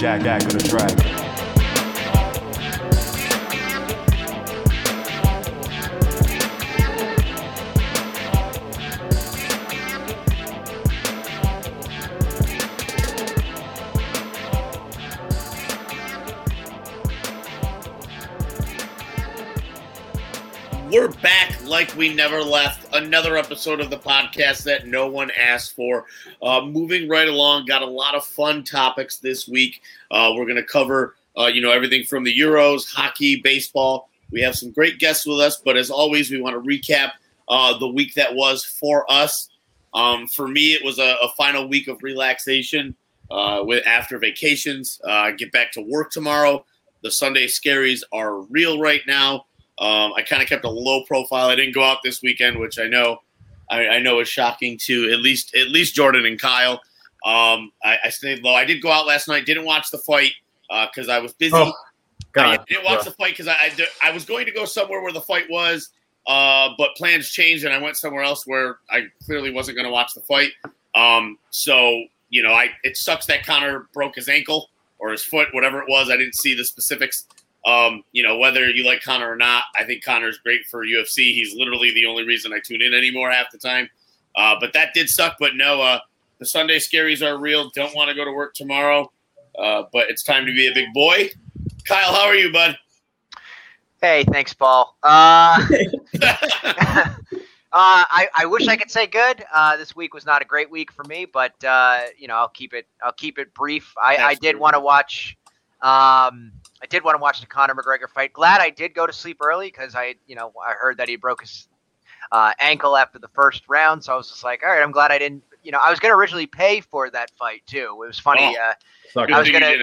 Jack Jack on the track. We're back like we never left. Another episode of the podcast that no one asked for. Uh, moving right along, got a lot of fun topics this week. Uh, we're going to cover, uh, you know, everything from the Euros, hockey, baseball. We have some great guests with us, but as always, we want to recap uh, the week that was for us. Um, for me, it was a, a final week of relaxation uh, with after vacations. Uh, get back to work tomorrow. The Sunday scaries are real right now. Um, I kind of kept a low profile. I didn't go out this weekend, which I know I, I know is shocking to at least at least Jordan and Kyle. Um, I, I, stayed low. I did go out last night. Didn't watch the fight because uh, I was busy. Oh, God. I didn't watch the fight because I, I, I was going to go somewhere where the fight was, uh, but plans changed and I went somewhere else where I clearly wasn't going to watch the fight. Um, so you know, I it sucks that Conor broke his ankle or his foot, whatever it was. I didn't see the specifics. Um, you know, whether you like Conor or not, I think Conor's great for UFC. He's literally the only reason I tune in anymore half the time. Uh, but that did suck. But no, uh, the Sunday scaries are real. Don't want to go to work tomorrow, uh, but it's time to be a big boy. Kyle, how are you, bud? Hey, thanks, Paul. Uh, uh, I, I wish I could say good. Uh, this week was not a great week for me, but uh, you know I'll keep it I'll keep it brief. I, I did want to watch um, I did want to watch the Conor McGregor fight. Glad I did go to sleep early because I, you know, I heard that he broke his uh, ankle after the first round. So I was just like, all right, I'm glad I didn't. You know, I was going to originally pay for that fight too. It was funny. Oh, uh, I was going to.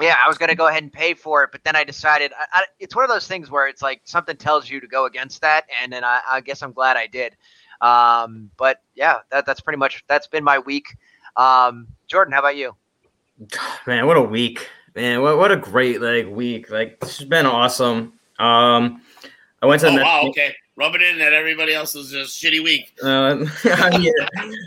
Yeah, I was going to go ahead and pay for it, but then I decided I, I, it's one of those things where it's like something tells you to go against that, and then I, I guess I'm glad I did. Um, but yeah, that, that's pretty much that's been my week. Um, Jordan, how about you? Man, what a week! Man, what what a great like week. Like this has been awesome. Um, I went to. Oh, wow, okay. Rub it in that everybody else was just shitty week. Uh, yeah,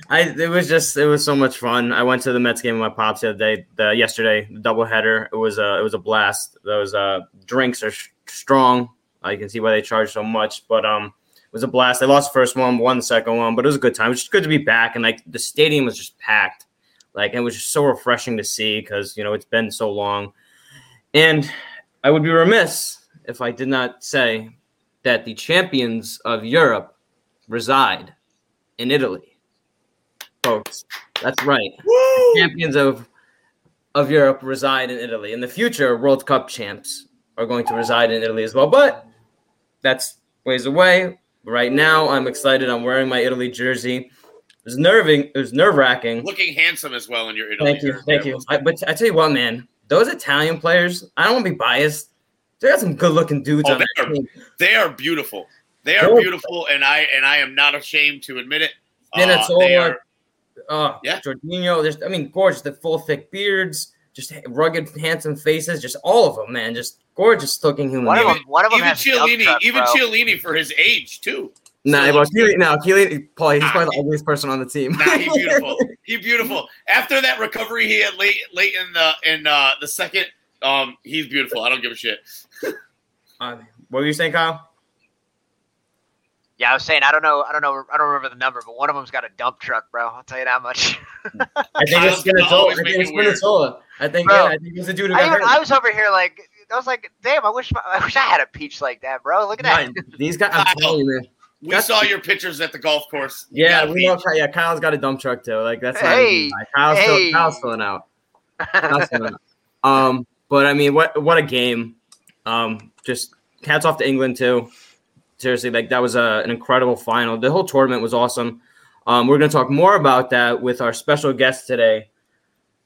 I it was just it was so much fun. I went to the Mets game with my pops the other day, the yesterday, the doubleheader. It was a it was a blast. Those uh drinks are sh- strong. I can see why they charge so much, but um, it was a blast. They lost the first one, won the second one, but it was a good time. It was just good to be back, and like the stadium was just packed. Like it was just so refreshing to see because you know it's been so long. And I would be remiss if I did not say that the champions of Europe reside in Italy. Folks, that's right. Champions of of Europe reside in Italy. In the future, World Cup champs are going to reside in Italy as well. But that's ways away. Right now, I'm excited. I'm wearing my Italy jersey. It was nerving. It was nerve wracking. Looking handsome as well in your Italy. Thank you, thank you. I, but I tell you what, man, those Italian players. I don't want to be biased. They got some good looking dudes oh, on they are, they are beautiful. They are beautiful, and I and I am not ashamed to admit it. Then it's uh, all like, uh, yeah, Jorginho. There's, I mean, gorgeous. The full thick beards, just rugged, handsome faces, just all of them, man. Just gorgeous looking human. One of them, one of them even Chiellini, truck, even Chiellini for his age too. Nah, so, well, Keely, no, Keely, Paul, he's probably the ugliest person on the team. Nah, he's beautiful. he's beautiful. After that recovery he had late, late in the in uh, the second, um, he's beautiful. I don't give a shit. uh, what were you saying, Kyle? Yeah, I was saying I don't know, I don't know, I don't remember the number, but one of them's got a dump truck, bro. I'll tell you that much. I think it's Spinazzola. I think it's Spinazzola. I think bro, yeah, I think it's a dude. I, even, I was over here like, I was like, damn, I wish, I wish I had a peach like that, bro. Look at that. These guys, I'm telling you, man. We that's, saw your pictures at the golf course. yeah, we know. Yeah, Kyle's got a dump truck too. Like that's hey, not Kyle's, hey. Still, Kyle's filling out. Kyle's filling out. Um, but I mean, what what a game! Um, just hats off to England too. Seriously, like that was a, an incredible final. The whole tournament was awesome. Um, we're going to talk more about that with our special guest today,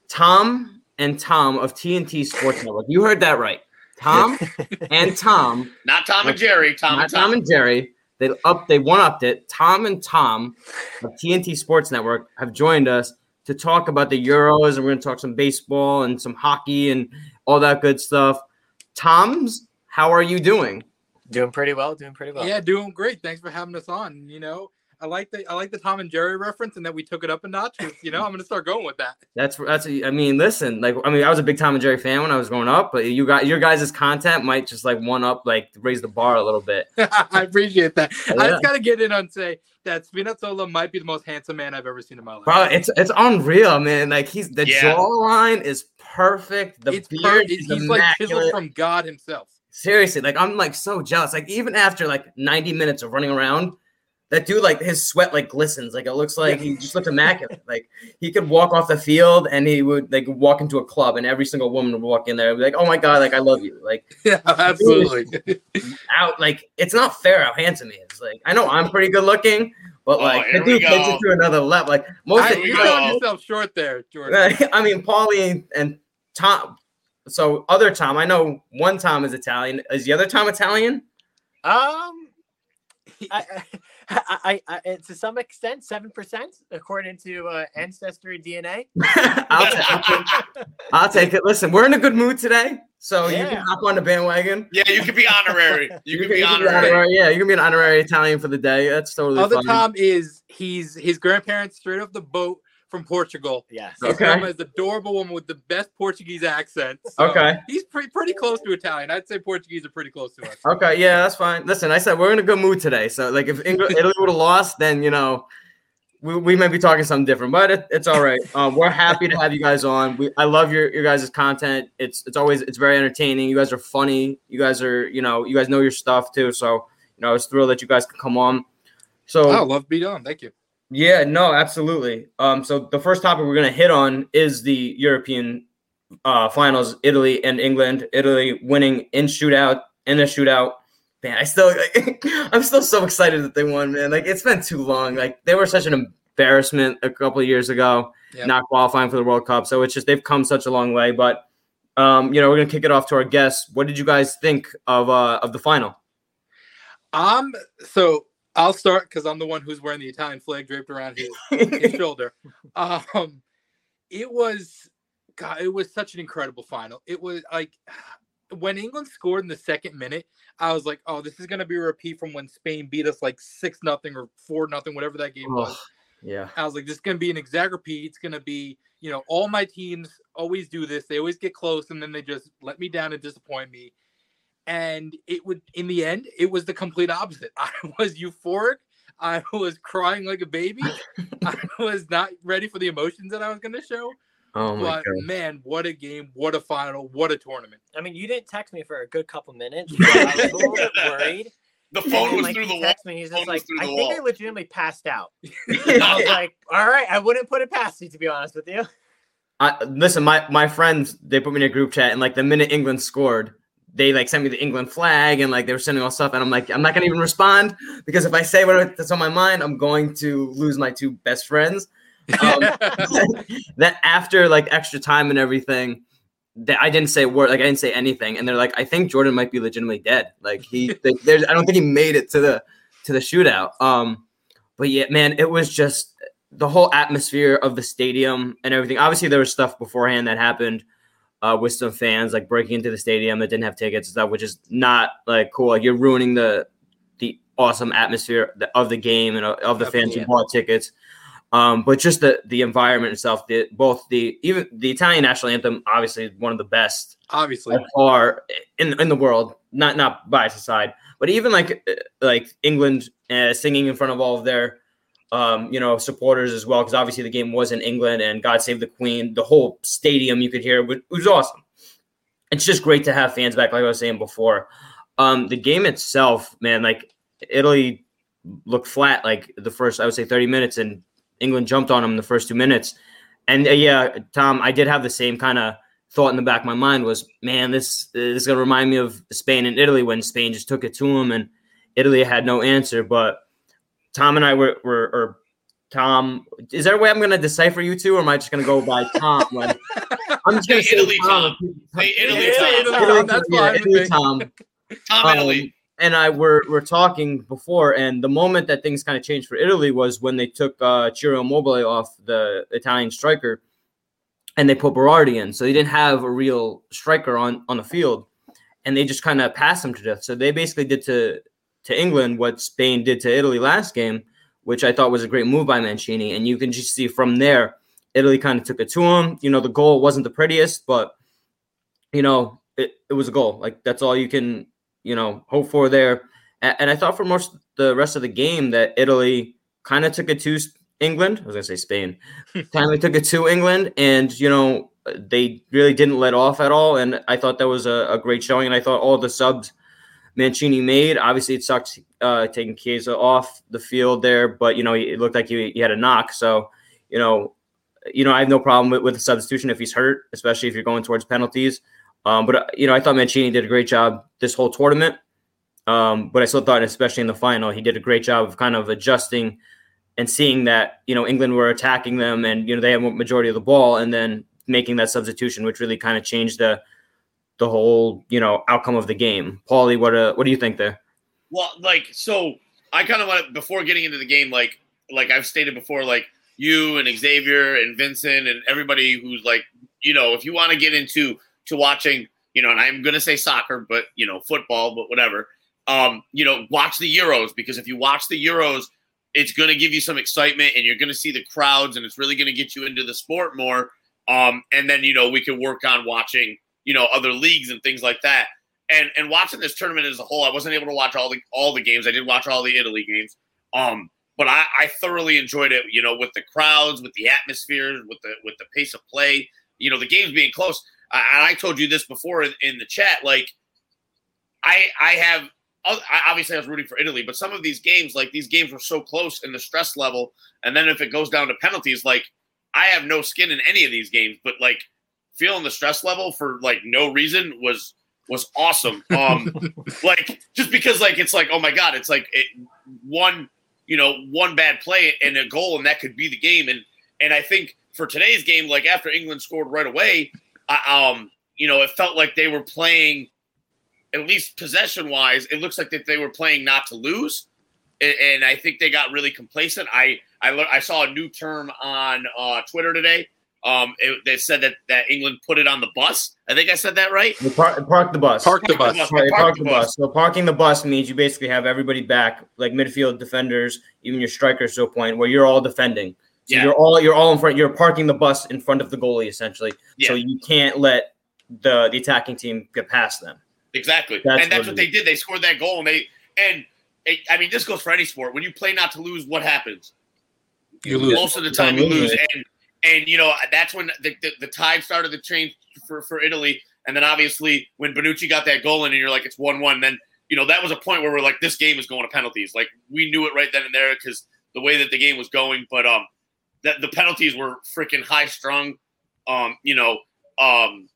Tom and Tom of T&T Sports Network. You heard that right, Tom and Tom. Not Tom and Jerry. Tom not and Tom. Tom and Jerry they up they one upped it. Tom and Tom of T&T Sports Network have joined us to talk about the Euros, and we're going to talk some baseball and some hockey and all that good stuff. Tom's, how are you doing? Doing pretty well. Doing pretty well. Yeah, doing great. Thanks for having us on. You know, I like the I like the Tom and Jerry reference, and that we took it up a notch. You know, I'm gonna start going with that. That's that's. I mean, listen, like I mean, I was a big Tom and Jerry fan when I was growing up, but you got your guys' content might just like one up, like raise the bar a little bit. I appreciate that. Yeah. I just gotta get in and say that Spinazzola might be the most handsome man I've ever seen in my life. Bro, it's it's unreal, man. Like he's the yeah. jawline is perfect. The it's beard, he's like chiseled from God himself. Seriously, like I'm like so jealous. Like even after like 90 minutes of running around, that dude like his sweat like glistens. Like it looks like he just looks immaculate. like he could walk off the field and he would like walk into a club and every single woman would walk in there and be like, "Oh my god, like I love you." Like yeah, absolutely. out like it's not fair how handsome he is. Like I know I'm pretty good looking. But oh, like oh, the dude takes it to another level. Like most I, of you're selling yourself short there, Jordan. I mean, Paulie and Tom. So other Tom, I know one Tom is Italian. Is the other Tom Italian? Um, I, I, I, I, to some extent, seven percent according to uh, ancestry DNA. I'll, take it. I'll take it. Listen, we're in a good mood today, so yeah. you can hop on the bandwagon. Yeah, you can be honorary. You, you can, can, be honorary. honorary. Yeah, you can be an honorary Italian for the day. That's totally. Other fun. Tom is he's his grandparents straight off the boat from Portugal. Yes. His okay. grandma is adorable woman with the best Portuguese accent. So okay. He's pretty pretty close to Italian. I'd say Portuguese are pretty close to us. Okay, yeah, that's fine. Listen, I said we're in a good mood today. So like if England, Italy would have lost, then you know we, we may be talking something different, but it, it's all right. Um, we're happy to have you guys on. We, I love your your guys' content. It's it's always it's very entertaining. You guys are funny. You guys are you know you guys know your stuff too. So you know I was thrilled that you guys could come on. So I oh, love to be on. Thank you. Yeah, no, absolutely. Um, so the first topic we're gonna hit on is the European uh, finals, Italy and England. Italy winning in shootout in a shootout. Man, I still, I'm still so excited that they won. Man, like it's been too long. Like they were such an embarrassment a couple of years ago, yep. not qualifying for the World Cup. So it's just they've come such a long way. But um, you know, we're gonna kick it off to our guests. What did you guys think of uh, of the final? Um, so I'll start because I'm the one who's wearing the Italian flag draped around his, his shoulder. Um, it was, God, it was such an incredible final. It was like when England scored in the second minute, I was like, oh, this is gonna be a repeat from when Spain beat us like six nothing or four nothing, whatever that game was. Yeah, I was like, this is gonna be an exact repeat. It's gonna be, you know, all my teams always do this. They always get close and then they just let me down and disappoint me and it would in the end it was the complete opposite i was euphoric i was crying like a baby i was not ready for the emotions that i was going to show oh but God. man what a game what a final what a tournament i mean you didn't text me for a good couple minutes i was a little bit worried the phone was like, through the wall. Me, he's just like, I think wall. I legitimately passed out. I was like, all right, I wouldn't put it past you to be honest with you. I, listen, my my friends they put me in a group chat, and like the minute England scored, they like sent me the England flag and like they were sending all stuff, and I'm like, I'm not gonna even respond because if I say what's on my mind, I'm going to lose my two best friends. Um, that after like extra time and everything, that I didn't say word, like I didn't say anything, and they're like, I think Jordan might be legitimately dead. Like he, there's, I don't think he made it to the to the shootout. Um, but yeah, man, it was just the whole atmosphere of the stadium and everything. Obviously, there was stuff beforehand that happened uh, with some fans like breaking into the stadium that didn't have tickets and stuff, which is not like cool. Like you're ruining the the awesome atmosphere of the game and of the fans who bought tickets. Um, but just the the environment itself, the both the even the Italian national anthem, obviously one of the best, obviously are in in the world. Not not biased aside, but even like uh, like England uh, singing in front of all of their um, you know, supporters as well, because obviously the game was in England and God Save the Queen. The whole stadium you could hear it was awesome. It's just great to have fans back, like I was saying before. Um, the game itself, man, like Italy looked flat like the first, I would say, 30 minutes, and England jumped on them the first two minutes. And uh, yeah, Tom, I did have the same kind of thought in the back of my mind was, man, this, this is going to remind me of Spain and Italy when Spain just took it to them and Italy had no answer. But Tom and I were, were or Tom. Is there a way I'm going to decipher you two, or am I just going to go by Tom? When, I'm just going to say Italy Tom. Tom. Say Italy Tom. Italy, That's yeah, Italy Tom. Tom um, Italy. And I were were talking before, and the moment that things kind of changed for Italy was when they took uh, Ciro Immobile off the Italian striker, and they put Berardi in. So they didn't have a real striker on on the field, and they just kind of passed him to death. So they basically did to to England what Spain did to Italy last game, which I thought was a great move by Mancini. And you can just see from there, Italy kind of took it to him. You know, the goal wasn't the prettiest, but you know, it, it was a goal. Like that's all you can, you know, hope for there. And, and I thought for most the rest of the game that Italy kind of took it to England. I was gonna say Spain. Finally took it to England, and you know they really didn't let off at all. And I thought that was a, a great showing. And I thought all the subs Mancini made. Obviously, it sucked uh, taking Chiesa off the field there, but you know it looked like he, he had a knock. So you know, you know I have no problem with, with the substitution if he's hurt, especially if you're going towards penalties. Um, but uh, you know I thought Mancini did a great job this whole tournament. Um, but I still thought, especially in the final, he did a great job of kind of adjusting and seeing that you know England were attacking them, and you know they have majority of the ball, and then making that substitution, which really kind of changed the the whole you know outcome of the game. Paulie, what uh, what do you think there? Well, like so, I kind of want to before getting into the game, like like I've stated before, like you and Xavier and Vincent and everybody who's like, you know, if you want to get into to watching, you know, and I'm gonna say soccer, but you know, football, but whatever. Um, you know, watch the Euros because if you watch the Euros, it's going to give you some excitement and you're going to see the crowds and it's really going to get you into the sport more. Um, and then, you know, we can work on watching you know other leagues and things like that. And and watching this tournament as a whole, I wasn't able to watch all the all the games. I did watch all the Italy games. Um, but I, I thoroughly enjoyed it. You know, with the crowds, with the atmosphere, with the with the pace of play. You know, the games being close. I, I told you this before in, in the chat. Like, I I have obviously I was rooting for Italy, but some of these games, like these games, were so close in the stress level, and then if it goes down to penalties, like I have no skin in any of these games, but like feeling the stress level for like no reason was was awesome. Um, like just because like it's like oh my god, it's like it, one you know one bad play and a goal and that could be the game. And and I think for today's game, like after England scored right away, I, um, you know, it felt like they were playing at least possession wise. It looks like that they were playing not to lose. And, and I think they got really complacent. I I, I saw a new term on uh, Twitter today um, it, they said that, that England put it on the bus. I think I said that right. Park, park the bus. Park the bus. Park, park, park the, the bus. bus. So parking the bus means you basically have everybody back, like midfield defenders, even your strikers to a point where you're all defending. So yeah. you're all you're all in front. You're parking the bus in front of the goalie essentially. Yeah. So you can't let the the attacking team get past them. Exactly, that's and that's what, what they did. They scored that goal, and they and it, I mean this goes for any sport. When you play not to lose, what happens? You lose. Most of the time, you lose, and and you know that's when the, the, the tide started to change for, for Italy. And then obviously when Bonucci got that goal in, and you're like it's one one, then you know that was a point where we're like this game is going to penalties. Like we knew it right then and there because the way that the game was going. But um, that the penalties were freaking high strung. Um, you know, um,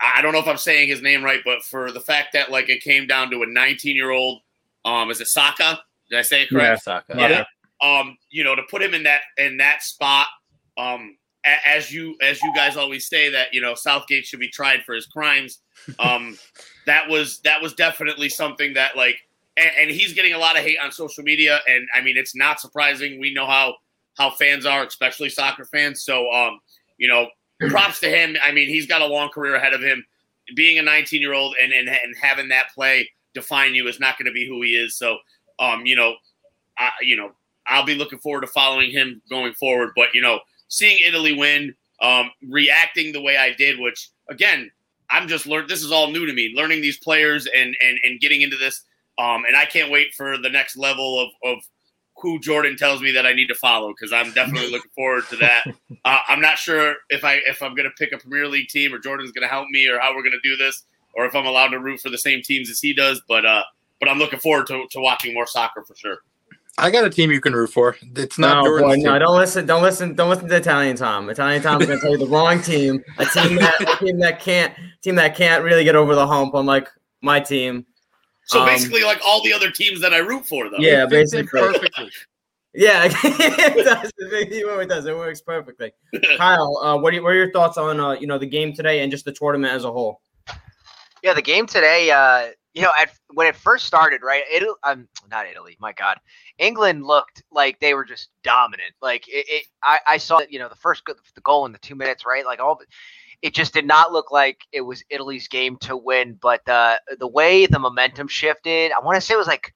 I don't know if I'm saying his name right, but for the fact that like it came down to a 19 year old, um, is it Saka? Did I say it correct? Yeah, Saka. Yeah. Um, you know, to put him in that in that spot, um, as you as you guys always say that you know Southgate should be tried for his crimes. Um, that was that was definitely something that like, and, and, he's getting a lot of hate on social media, and I mean it's not surprising. We know how how fans are, especially soccer fans. So um, you know, props to him. I mean, he's got a long career ahead of him. Being a 19 year old and, and and having that play define you is not going to be who he is. So um, you know, I, you know, I'll be looking forward to following him going forward. But you know seeing Italy win, um, reacting the way I did, which again, I'm just learned. This is all new to me, learning these players and and and getting into this. Um, and I can't wait for the next level of of who Jordan tells me that I need to follow because I'm definitely looking forward to that. Uh, I'm not sure if I if I'm going to pick a Premier League team or Jordan's going to help me or how we're going to do this or if I'm allowed to root for the same teams as he does. But uh, but I'm looking forward to, to watching more soccer for sure. I got a team you can root for. It's not no, boy, no. Don't listen. Don't listen. Don't listen to Italian Tom. Italian Tom's going to tell you the wrong team. A team that a team that can't team that can't really get over the hump. on like my team. So um, basically, like all the other teams that I root for, though. Yeah, basically. Perfectly. Yeah, it does. It does. It works perfectly. Kyle, uh, what, are what are your thoughts on uh, you know the game today and just the tournament as a whole? Yeah, the game today. Uh, you know, at when it first started, right? Italy, um, not Italy. My God, England looked like they were just dominant. Like it, it I, I saw you know the first the goal in the two minutes, right? Like all, it just did not look like it was Italy's game to win. But uh, the way the momentum shifted, I want to say it was like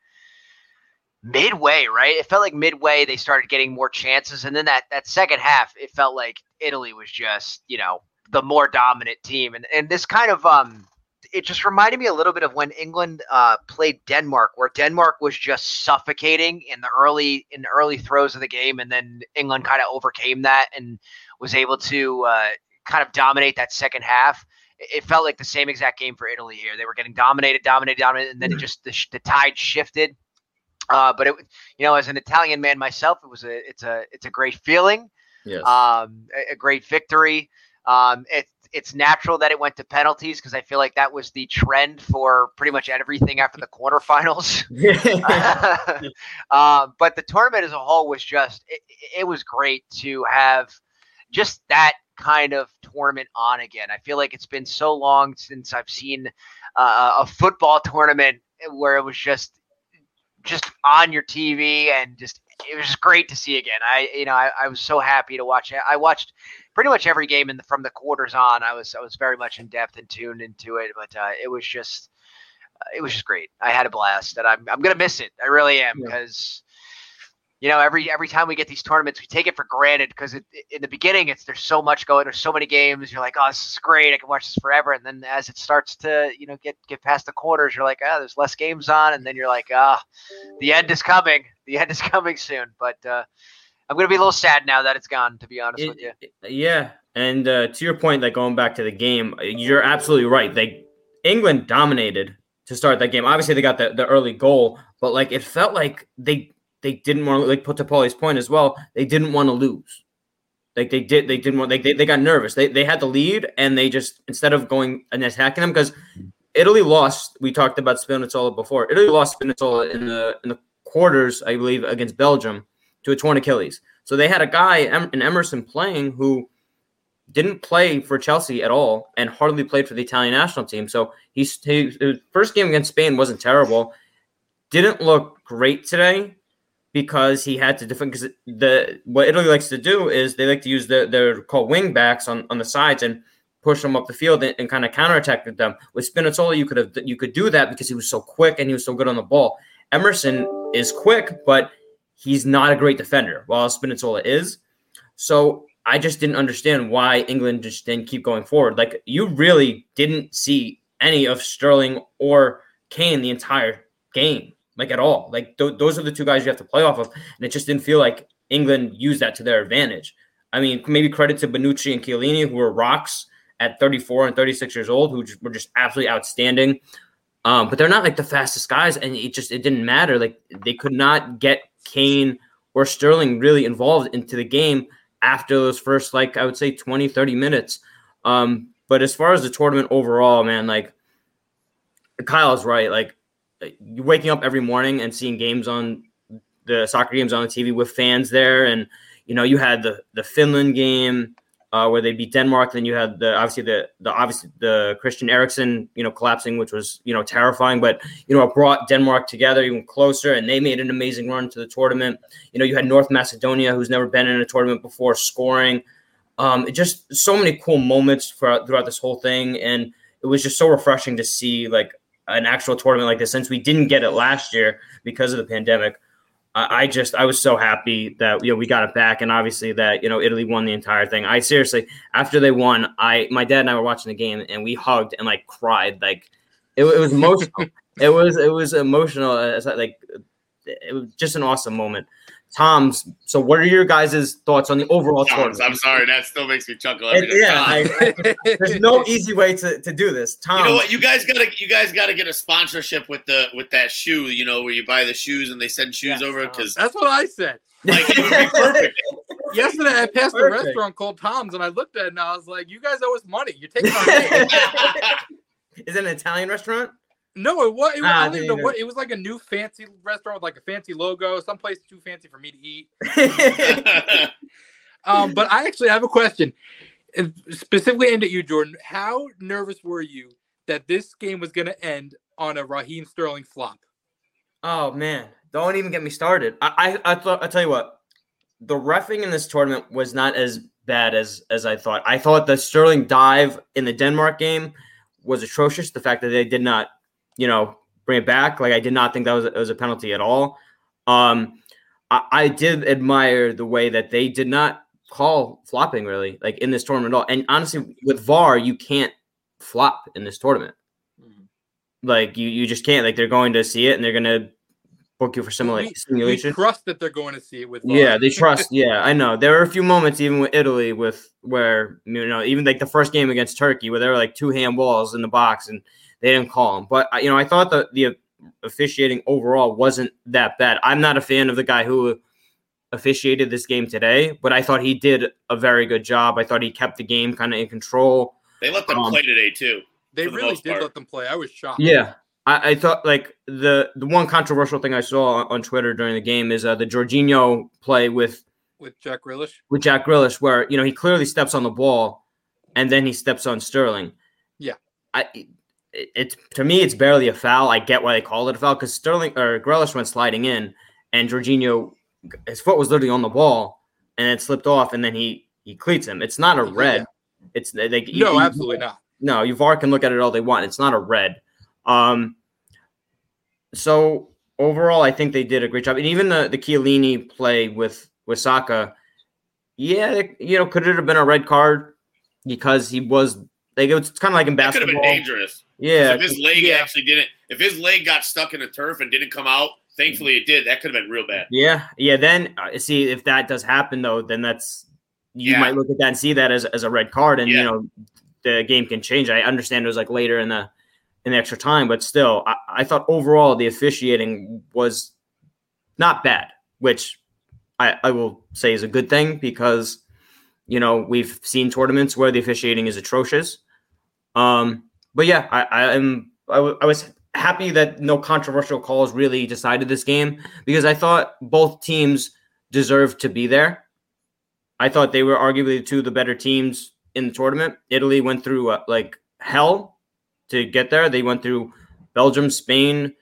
midway, right? It felt like midway they started getting more chances, and then that that second half, it felt like Italy was just you know the more dominant team, and and this kind of um. It just reminded me a little bit of when England uh, played Denmark, where Denmark was just suffocating in the early in the early throws of the game, and then England kind of overcame that and was able to uh, kind of dominate that second half it felt like the same exact game for Italy here. They were getting dominated, dominated, dominated, and then it just the, the tide shifted. Uh, but it, you know, as an Italian man myself, it was a, it's a, it's a great feeling. Yes. Um, a, a great victory. Um, it, it's natural that it went to penalties because I feel like that was the trend for pretty much everything after the quarterfinals. um, but the tournament as a whole was just, it, it was great to have just that kind of tournament on again. I feel like it's been so long since I've seen uh, a football tournament where it was just just on your TV and just it was just great to see again. I you know I, I was so happy to watch it. I watched pretty much every game in the, from the quarters on. I was I was very much in depth and tuned into it, but uh, it was just uh, it was just great. I had a blast, and I'm I'm gonna miss it. I really am because you know, every every time we get these tournaments, we take it for granted because in the beginning, it's there's so much going, there's so many games. You're like, oh, this is great, I can watch this forever. And then as it starts to, you know, get get past the quarters, you're like, oh, there's less games on, and then you're like, ah, oh, the end is coming. The end is coming soon. But uh, I'm gonna be a little sad now that it's gone. To be honest it, with you. Yeah, and uh, to your point, like going back to the game, you're absolutely right. They England dominated to start that game. Obviously, they got the, the early goal, but like it felt like they they didn't want to like put to Paulie's point as well. They didn't want to lose. Like they did, they didn't want. Like they, they got nervous. They they had the lead, and they just instead of going and attacking them because Italy lost. We talked about Spinazzola before. Italy lost Spinazzola in the in the quarters, I believe, against Belgium to a torn Achilles. So they had a guy in Emerson playing who didn't play for Chelsea at all and hardly played for the Italian national team. So he's his first game against Spain wasn't terrible. Didn't look great today, because he had to defend because the what Italy likes to do is they like to use their they're called wing backs on, on the sides and push them up the field and, and kind of counterattack them. With Spinazzola, you could have you could do that because he was so quick and he was so good on the ball. Emerson is quick, but he's not a great defender, while Spinazzola is. So I just didn't understand why England just didn't keep going forward. Like you really didn't see any of Sterling or Kane the entire game like at all. Like th- those are the two guys you have to play off of, and it just didn't feel like England used that to their advantage. I mean, maybe credit to Bonucci and Chiellini, who were rocks at 34 and 36 years old, who just, were just absolutely outstanding. Um, but they're not like the fastest guys, and it just it didn't matter. Like they could not get Kane or Sterling really involved into the game after those first like I would say 20, 30 minutes. Um, but as far as the tournament overall, man, like Kyle's right. Like you waking up every morning and seeing games on the soccer games on the TV with fans there, and you know you had the the Finland game uh, where they beat Denmark. Then you had the obviously the the obviously the Christian Eriksen you know collapsing, which was you know terrifying, but you know it brought Denmark together even closer, and they made an amazing run to the tournament. You know you had North Macedonia, who's never been in a tournament before, scoring. Um, just so many cool moments throughout this whole thing, and it was just so refreshing to see like an actual tournament like this since we didn't get it last year because of the pandemic. I, I just I was so happy that you know we got it back, and obviously that you know Italy won the entire thing. I seriously after they won, I my dad and I were watching the game and we hugged and like cried like it, it was emotional. it was it was emotional. Like it was just an awesome moment. Tom's. So, what are your guys' thoughts on the overall Tom's, I'm sorry, that still makes me chuckle. Every it, yeah, I, I, there's no easy way to, to do this. Tom, you know what? You guys gotta you guys gotta get a sponsorship with the with that shoe. You know where you buy the shoes and they send shoes yes, over because that's what I said. Like it would be perfect. Yesterday, I passed perfect. a restaurant called Tom's and I looked at it and I was like, "You guys owe us money. You're taking our name." Is it an Italian restaurant? No, it was. It was, ah, I don't know what. It was like a new fancy restaurant with like a fancy logo. Someplace too fancy for me to eat. um, but I actually have a question, specifically aimed at you, Jordan. How nervous were you that this game was going to end on a Raheem Sterling flop? Oh man, don't even get me started. I I, I thought I tell you what, the refing in this tournament was not as bad as as I thought. I thought the Sterling dive in the Denmark game was atrocious. The fact that they did not you know, bring it back. Like I did not think that was, was a penalty at all. Um, I, I did admire the way that they did not call flopping really like in this tournament at all. And honestly, with VAR, you can't flop in this tournament. Mhm. Like you, you just can't. Like they're going to see it and they're gonna book you for simula- We- simulation. We trust that they're going to see it with. VAR. Yeah, they trust. Yeah, I know. There were a few moments even with Italy with where you know even like the first game against Turkey where there were like two handballs in the box and they didn't call him. But you know, I thought that the officiating overall wasn't that bad. I'm not a fan of the guy who officiated this game today, but I thought he did a very good job. I thought he kept the game kind of in control. They let them Um, play today too. they for the really did part. let them play. I was shocked. Yeah. I, I thought like the the one controversial thing I saw on Twitter during the game is uh, the Jorginho play with with Jack Grealish. with Jack Grealish, where you know he clearly steps on the ball, and then he steps on Sterling. Yeah. I it, it's to me it's barely a foul. I get why they called it a foul because Sterling or Grealish went sliding in, and Jorginho his foot was literally on the ball, and it slipped off, and then he he cleats him. It's not a red. It's like you- No, you- absolutely not. no, UVAR can look at it all they want. It's not a red. Um, so overall, I think they did a great job, and even the the Chiellini play with with Saka, yeah, you know, could it have been a red card because he was like it's kind of like in That could have been dangerous. Yeah, if his leg yeah. actually didn't, if his leg got stuck in the turf and didn't come out, thankfully it did. That could have been real bad. yeah, yeah. Then uh, see if that does happen though, then that's you Yeah. might look at that and see that as as a red card, and Yeah. you know the game can change. I understand it was like later in the in the extra time, but still, I, I thought overall the officiating was not bad, which I, I will say is a good thing because you know we've seen tournaments where the officiating is atrocious. Um, but yeah, I, I am I, w- I was happy that no controversial calls really decided this game because I thought both teams deserved to be there. I thought they were arguably two of the better teams in the tournament. Italy went through uh, like hell to get there. They went through Belgium, Spain,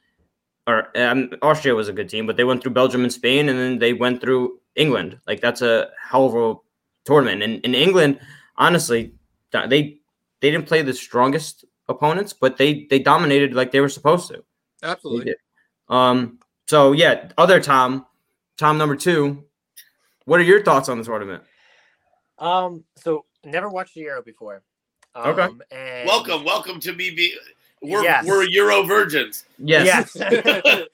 or um, Austria was a good team, but they went through Belgium and Spain, and then they went through England. Like that's a hell of a tournament. And in England, honestly, they they didn't play the strongest opponents, but they they dominated like they were supposed to. Absolutely. Um. So yeah, other Tom, Tom number two. What are your thoughts on the tournament? Um, so never watched the Euro before. Um, Okay. And Welcome, welcome to me. Be, we're Yes. we're Euro virgins. Yes. Yes.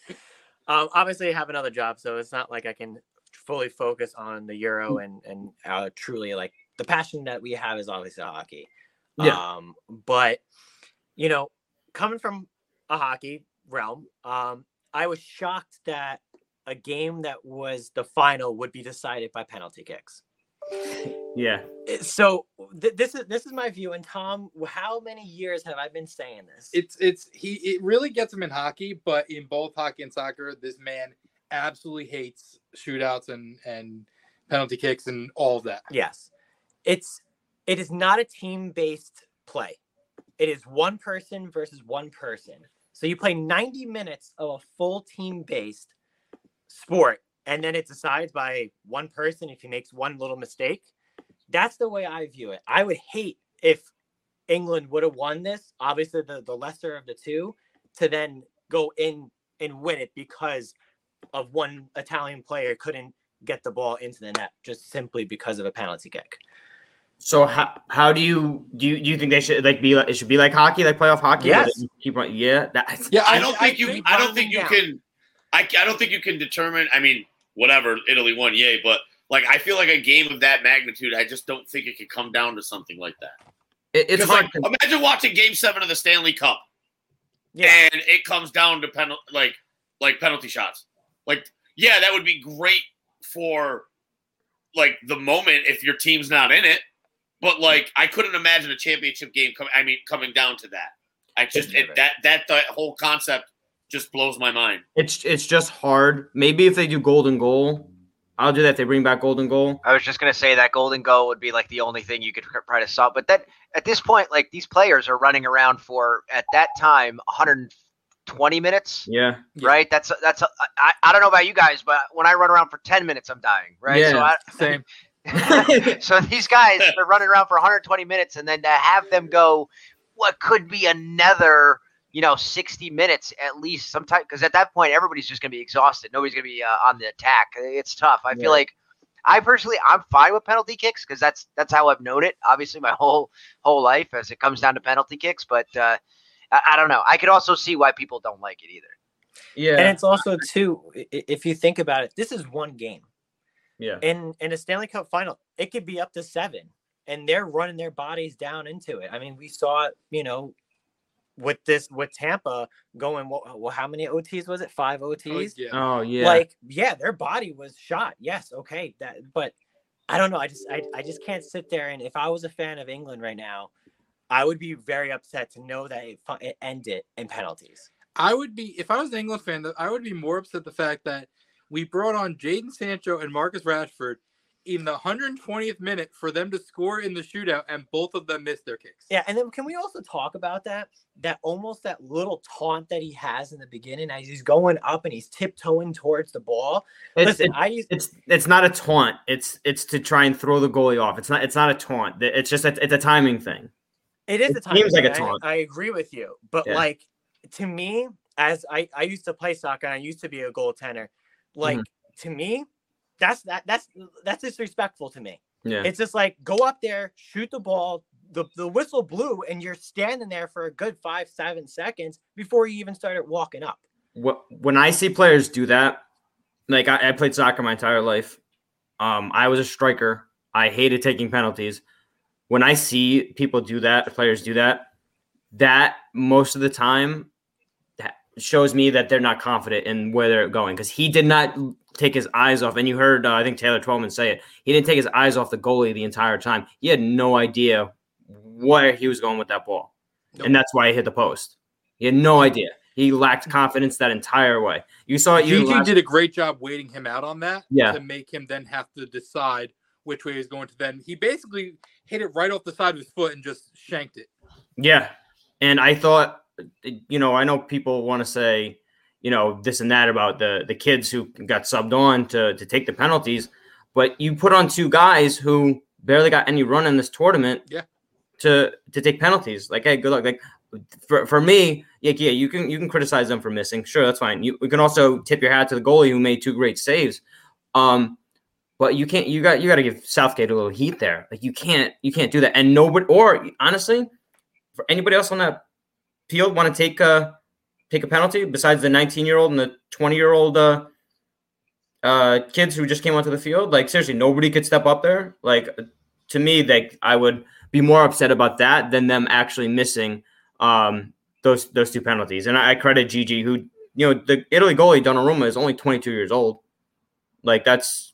um, obviously, I have another job, so it's not like I can fully focus on the Euro and and uh, truly like the passion that we have is obviously hockey. Yeah. Um, but you know, coming from a hockey realm, um, I was shocked that a game that was the final would be decided by penalty kicks. yeah. Uh, So th- this is this is my view. And Tom, how many years have I been saying this? It's it's he it really gets him in hockey, but in both hockey and soccer, this man absolutely hates shootouts and and penalty kicks and all of that. Yes. It's it is not a team-based play. It is one person versus one person. So you play 90 minutes of a full team-based sport and then it decides by one person if he makes one little mistake. That's the way I view it. I would hate if England would have won this, obviously the, the lesser of the two, to then go in and win it because of one Italian player couldn't get the ball into the net just simply because of a penalty kick. So how how do you do you, do you think they should like be like it should be like hockey like playoff hockey? where Yes. Keep on, yeah. That, Yeah, I don't think you. think I don't think you them can. I, I don't think you can determine. I mean, whatever. Italy won, yay! But like, I feel like a game of that magnitude, I just don't think it could come down to something like that. it, it's hard. like, imagine watching Game Seven of the Stanley Cup, Yeah. and it comes down to penal like like penalty shots. Like, yeah, that would be great for like the moment if your team's not in it. But like, I couldn't imagine a championship game coming. I mean, coming down to that. I just it, that that that whole concept just blows my mind. it's it's just hard. Maybe if they do golden goal, I'll do that. If they bring back golden goal. I was just gonna say that golden goal would be like the only thing you could try to solve. But that at this point, like these players are running around for at that time 120 minutes, Yeah. Yeah. right? That's that's I, I don't know about you guys, but when I run around for 10 minutes, I'm dying, right? So Yeah. I, Same. so these guys are running around for 120 minutes, and then to have them go, what could be another you know, 60 minutes at least sometimes because at that point everybody's just going to be exhausted. Nobody's going to be uh, on the attack. It's tough. I Yeah. feel like I personally I'm fine with penalty kicks because that's that's how I've known it. Obviously, my whole whole life as it comes down to penalty kicks. But uh, I, I don't know. I could also see why people don't like it either. Yeah. And it's also too, i- i- if you think about it, this is one game. Yeah. in in a Stanley Cup final, it could be up to seven, and they're running their bodies down into it. I mean, we saw it, you know, with this with Tampa going. Well, well how many OTs was it? Five oh, OTs. yeah. Oh yeah. Like, yeah, their body was shot. Yes, okay, that. But I don't know. I just I, I just can't sit there and if I was a fan of England right now, I would be very upset to know that it, it ended in penalties. I would be if I was an England fan. I would be more upset the fact that we brought on Jadon Sancho and Marcus Rashford in the 120th minute for them to score in the shootout, and both of them missed their kicks. Yeah, and then can we also talk about that? That almost that little taunt that he has in the beginning as he's going up and he's tiptoeing towards the ball. It's, Listen, it's, I used it's it's not a taunt. It's it's to try and throw the goalie off. It's not it's not a taunt. It's just a, it's a timing thing. it is it a time. seems like a thing, I- taunt. I, agree with you, but Yeah. like to me, as I I used to play soccer, and I used to be a goaltender. Like Mm-hmm. to me, that's that that's that's disrespectful to me. Yeah. It's just like go up there, shoot the ball. The, the whistle blew, and you're standing there for a good five, seven seconds before you even started walking up. Wh- when I see players do that, like I, I played soccer my entire life. Um, I was a striker. I hated taking penalties. When I see people do that, players do that, that most of the time shows me that they're not confident in where they're going because he did not take his eyes off. And you heard, uh, I think Taylor Twellman say it. He didn't take his eyes off the goalie the entire time. He had no idea where he was going with that ball, Nope. and that's why he hit the post. He had no idea. He lacked confidence that entire way. You saw it. You last- did a great job waiting him out on that Yeah. to make him then have to decide which way he's going to then. He basically hit it right off the side of his foot and just shanked it. Yeah. And I thought, you know, I know people want to say, you know, this and that about the the kids who got subbed on to to take the penalties, but you put on two guys who barely got any run in this tournament. Yeah. To to take penalties, like hey, good luck. Like for, for me, yeah, yeah, you can you can criticize them for missing. Sure, that's fine. You, you can also tip your hat to the goalie who made two great saves. Um, but you can't. You got you got to give Southgate a little heat there. Like you can't you can't do that. And nobody, or honestly, for anybody else on that field want to take a take a penalty besides the 19 year old and the 20 year old uh, uh, kids who just came onto the field? Like seriously, nobody could step up there. Like to me, like I would be more upset about that than them actually missing um, those those two penalties. And I, I credit Gigi, who you know the Italy goalie Donnarumma is only 22 years old. Like that's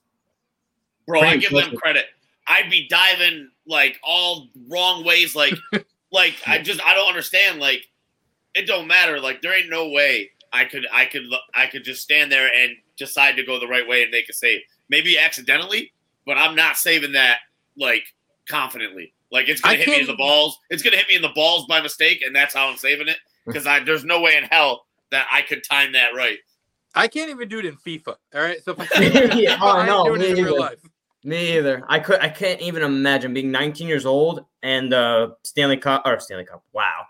Bro, I give them credit. I'd be diving like all wrong ways, like like I just I don't understand. Like it don't matter. Like there ain't no way I could I could I could just stand there and decide to go the right way and make a save. Maybe accidentally, but I'm not saving that like confidently. Like it's gonna I hit me in the balls. It's gonna hit me in the balls by mistake, and that's how I'm saving it. Because I there's no way in hell that I could time that right. I can't even do it in FIFA. All right. So if I can't do it in Yeah, oh, I no, doing it in me real either. life. Me either. I could. I can't even imagine being 19 years old and uh Stanley Cup or Stanley Cup. Wow.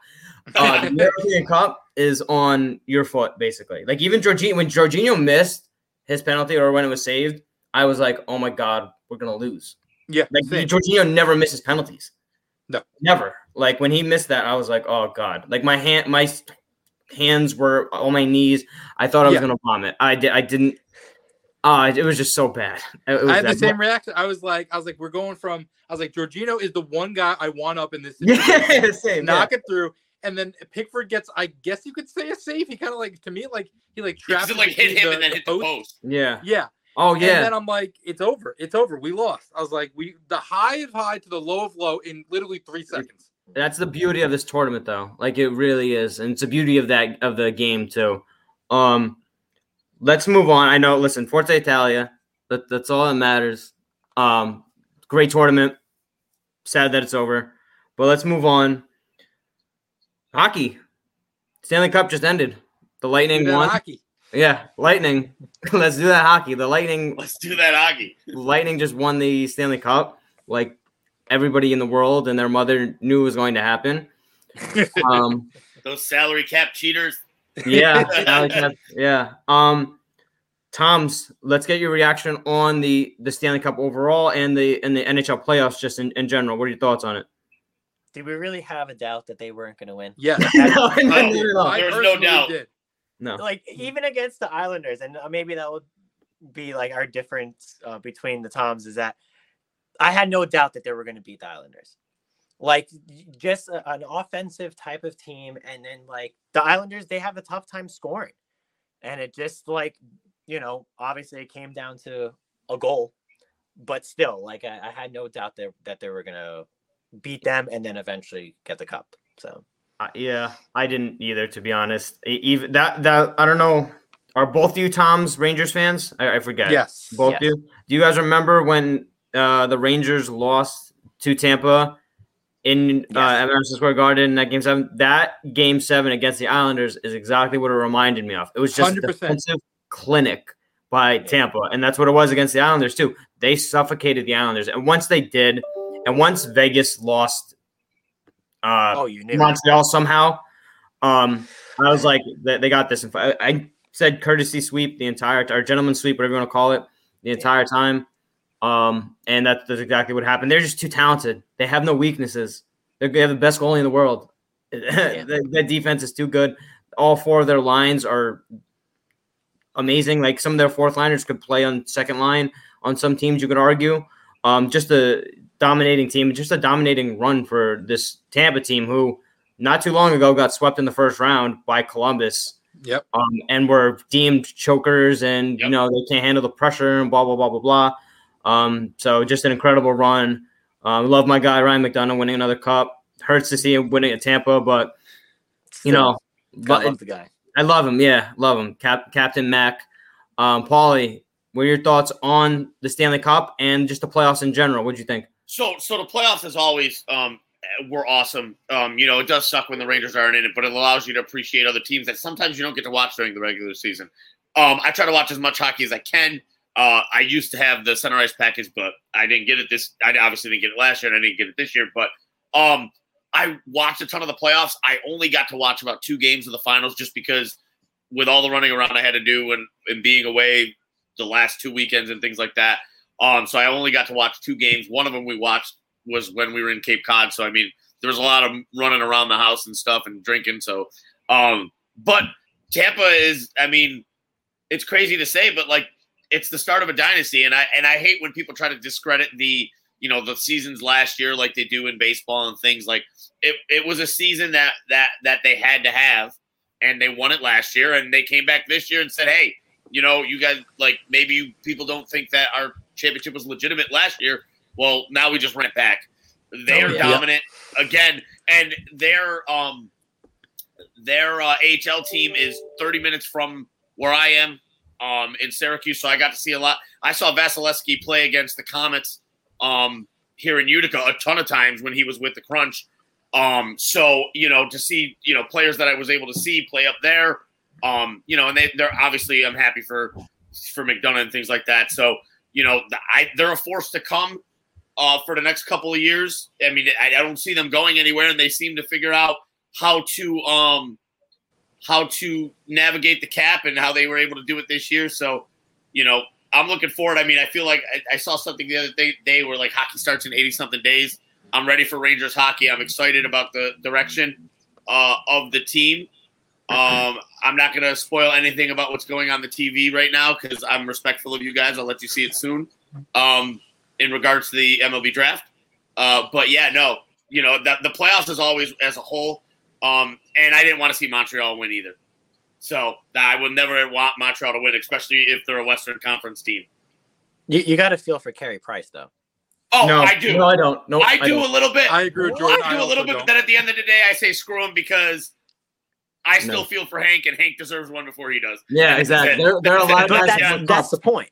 Uh, the European Cup is on your foot, basically. Like even Jorginho, when Jorginho missed his penalty or when it was saved, I was like, "Oh my god, we're gonna lose." Yeah. Like same. Jorginho never misses penalties. No. never. Like when he missed that, I was like, "Oh god!" Like my hand, my hands were on my knees. I thought I was Yeah. gonna vomit. I did. I didn't. Uh, it was just so bad. It was I had the same reaction. I was like, I was like, we're going from. I was like, Jorginho is the one guy I want up in this. situation. Yeah, same. knock it through. And then Pickford gets, I guess you could say a save. He kind of like to me like he like trapped Because it like hit between him and then hit the post. Yeah. Yeah. Oh yeah. And yeah. then I'm like, it's over. It's over. We lost. I was like, we the high of high to the low of low in literally three seconds. That's the beauty of this tournament, though. Like it really is, and it's the beauty of that of the game too. Um, let's move on. I know. Listen, Forza Italia. That, that's all that matters. Um, great tournament. Sad that it's over, but let's move on. Hockey. Stanley Cup just ended. The Lightning won. hockey. Yeah, Lightning. let's do that hockey. The Lightning Let's do that, hockey. Lightning just won the Stanley Cup. Like everybody in the world and their mother knew was going to happen. Um, Those salary cap cheaters. Yeah, cap, yeah. Um, Tom's, let's get your reaction on the the Stanley Cup overall and the and the NHL playoffs just in, in general. What are your thoughts on it? Did we really have a doubt that they weren't going to win? Yeah. no, no, no, no. I There's no doubt. did. No. Like even against the Islanders, and uh, maybe that would be like our difference uh, between the Toms is that I had no doubt that they were going to beat the Islanders. Like just a, an offensive type of team, and then like the Islanders, they have a tough time scoring, and it just like you know obviously it came down to a goal, but still like I, I had no doubt that that they were going to beat them and then eventually get the cup. So. Uh, yeah, I didn't either, to be honest. Even that that I don't know. Are both of you Tom's Rangers fans? I, I forget. Yes. Both Yes. you. Do you guys remember when uh, the Rangers lost to Tampa in uh, Yes. at Madison Square Garden in that game seven? That game seven against the Islanders is exactly what it reminded me of. It was just 100%. defensive clinic by Tampa, and that's what it was against the Islanders too. They suffocated the Islanders, and once they did, and once Vegas lost. Uh, Oh, you knew. it. Montreal somehow. Um, I was like, they, they got this. I, I said courtesy sweep the entire, or gentleman sweep, whatever you want to call it, the entire time. Um, and that's, that's exactly what happened. They're just too talented. They have no weaknesses. They're, they have the best goalie in the world. that, that defense is too good. All four of their lines are amazing. Like some of their fourth liners could play on second line on some teams. You could argue. Um, just a dominating team, just a dominating run for this Tampa team, who not too long ago got swept in the first round by Columbus, Yep. um, and were deemed chokers, and you know they can't handle the pressure and blah blah blah blah blah. Um, so just an incredible run. Um, love my guy Ryan McDonagh winning another cup. Hurts to see him winning at Tampa, but you know, I but love the guy. I love him. Yeah, love him. Cap- Captain Mac. Um, Paulie, what are your thoughts on the Stanley Cup and just the playoffs in general? What do you think? So, so the playoffs, as always, um, were awesome. Um, you know, it does suck when the Rangers aren't in it, but it allows you to appreciate other teams that sometimes you don't get to watch during the regular season. Um, I try to watch as much hockey as I can. Uh, I used to have the center ice package, but I didn't get it this. I obviously didn't get it last year, and I didn't get it this year. But um, I watched a ton of the playoffs. I only got to watch about two games of the finals, just because with all the running around I had to do and, and being away the last two weekends and things like that. Um, so I only got to watch two games. One of them we watched was when we were in Cape Cod. So I mean, there was a lot of running around the house and stuff and drinking. So, um, but Tampa is, I mean, it's crazy to say, but like it's the start of a dynasty, and I and I hate when people try to discredit the you know the seasons last year like they do in baseball and things like it. It was a season that that that they had to have, and they won it last year, and they came back this year and said, hey, you know, you guys like maybe you, people don't think that our championship was legitimate last year. Well, now we just ran back. They Oh, are yeah. dominant again, and their um their uh, AHL team is 30 minutes from where I am um in Syracuse, so I got to see a lot. I saw Vasilevskiy play against the Comets um here in Utica a ton of times when he was with the Crunch. Um, so you know to see you know players that I was able to see play up there, um, you know, and they they're obviously I'm happy for for McDonagh and things like that. So you know, I they're a force to come uh, for the next couple of years. I mean, I, I don't see them going anywhere, and they seem to figure out how to um how to navigate the cap and how they were able to do it this year. So, you know, I'm looking forward. I mean, I feel like I, I saw something the other day, day where like hockey starts in 80 something days. I'm ready for Rangers hockey. I'm excited about the direction uh, of the team. Um, I'm not going to spoil anything about what's going on the TV right now because I'm respectful of you guys. I'll let you see it soon. Um, in regards to the MLB draft, uh, but yeah, no, you know that the playoffs is always as a whole. Um, and I didn't want to see Montreal win either. So I would never want Montreal to win, especially if they're a Western Conference team. You, you got to feel for Carey Price though. Oh, no, I do. No, I don't. No, I do don't. a little bit. I agree with Jordan. I do a little bit, don't. but then at the end of the day, I say screw him because I still No. feel for Hank, and Hank deserves one before he does. Yeah, exactly. There, there are a lot of guys. that's, yeah. that's the point.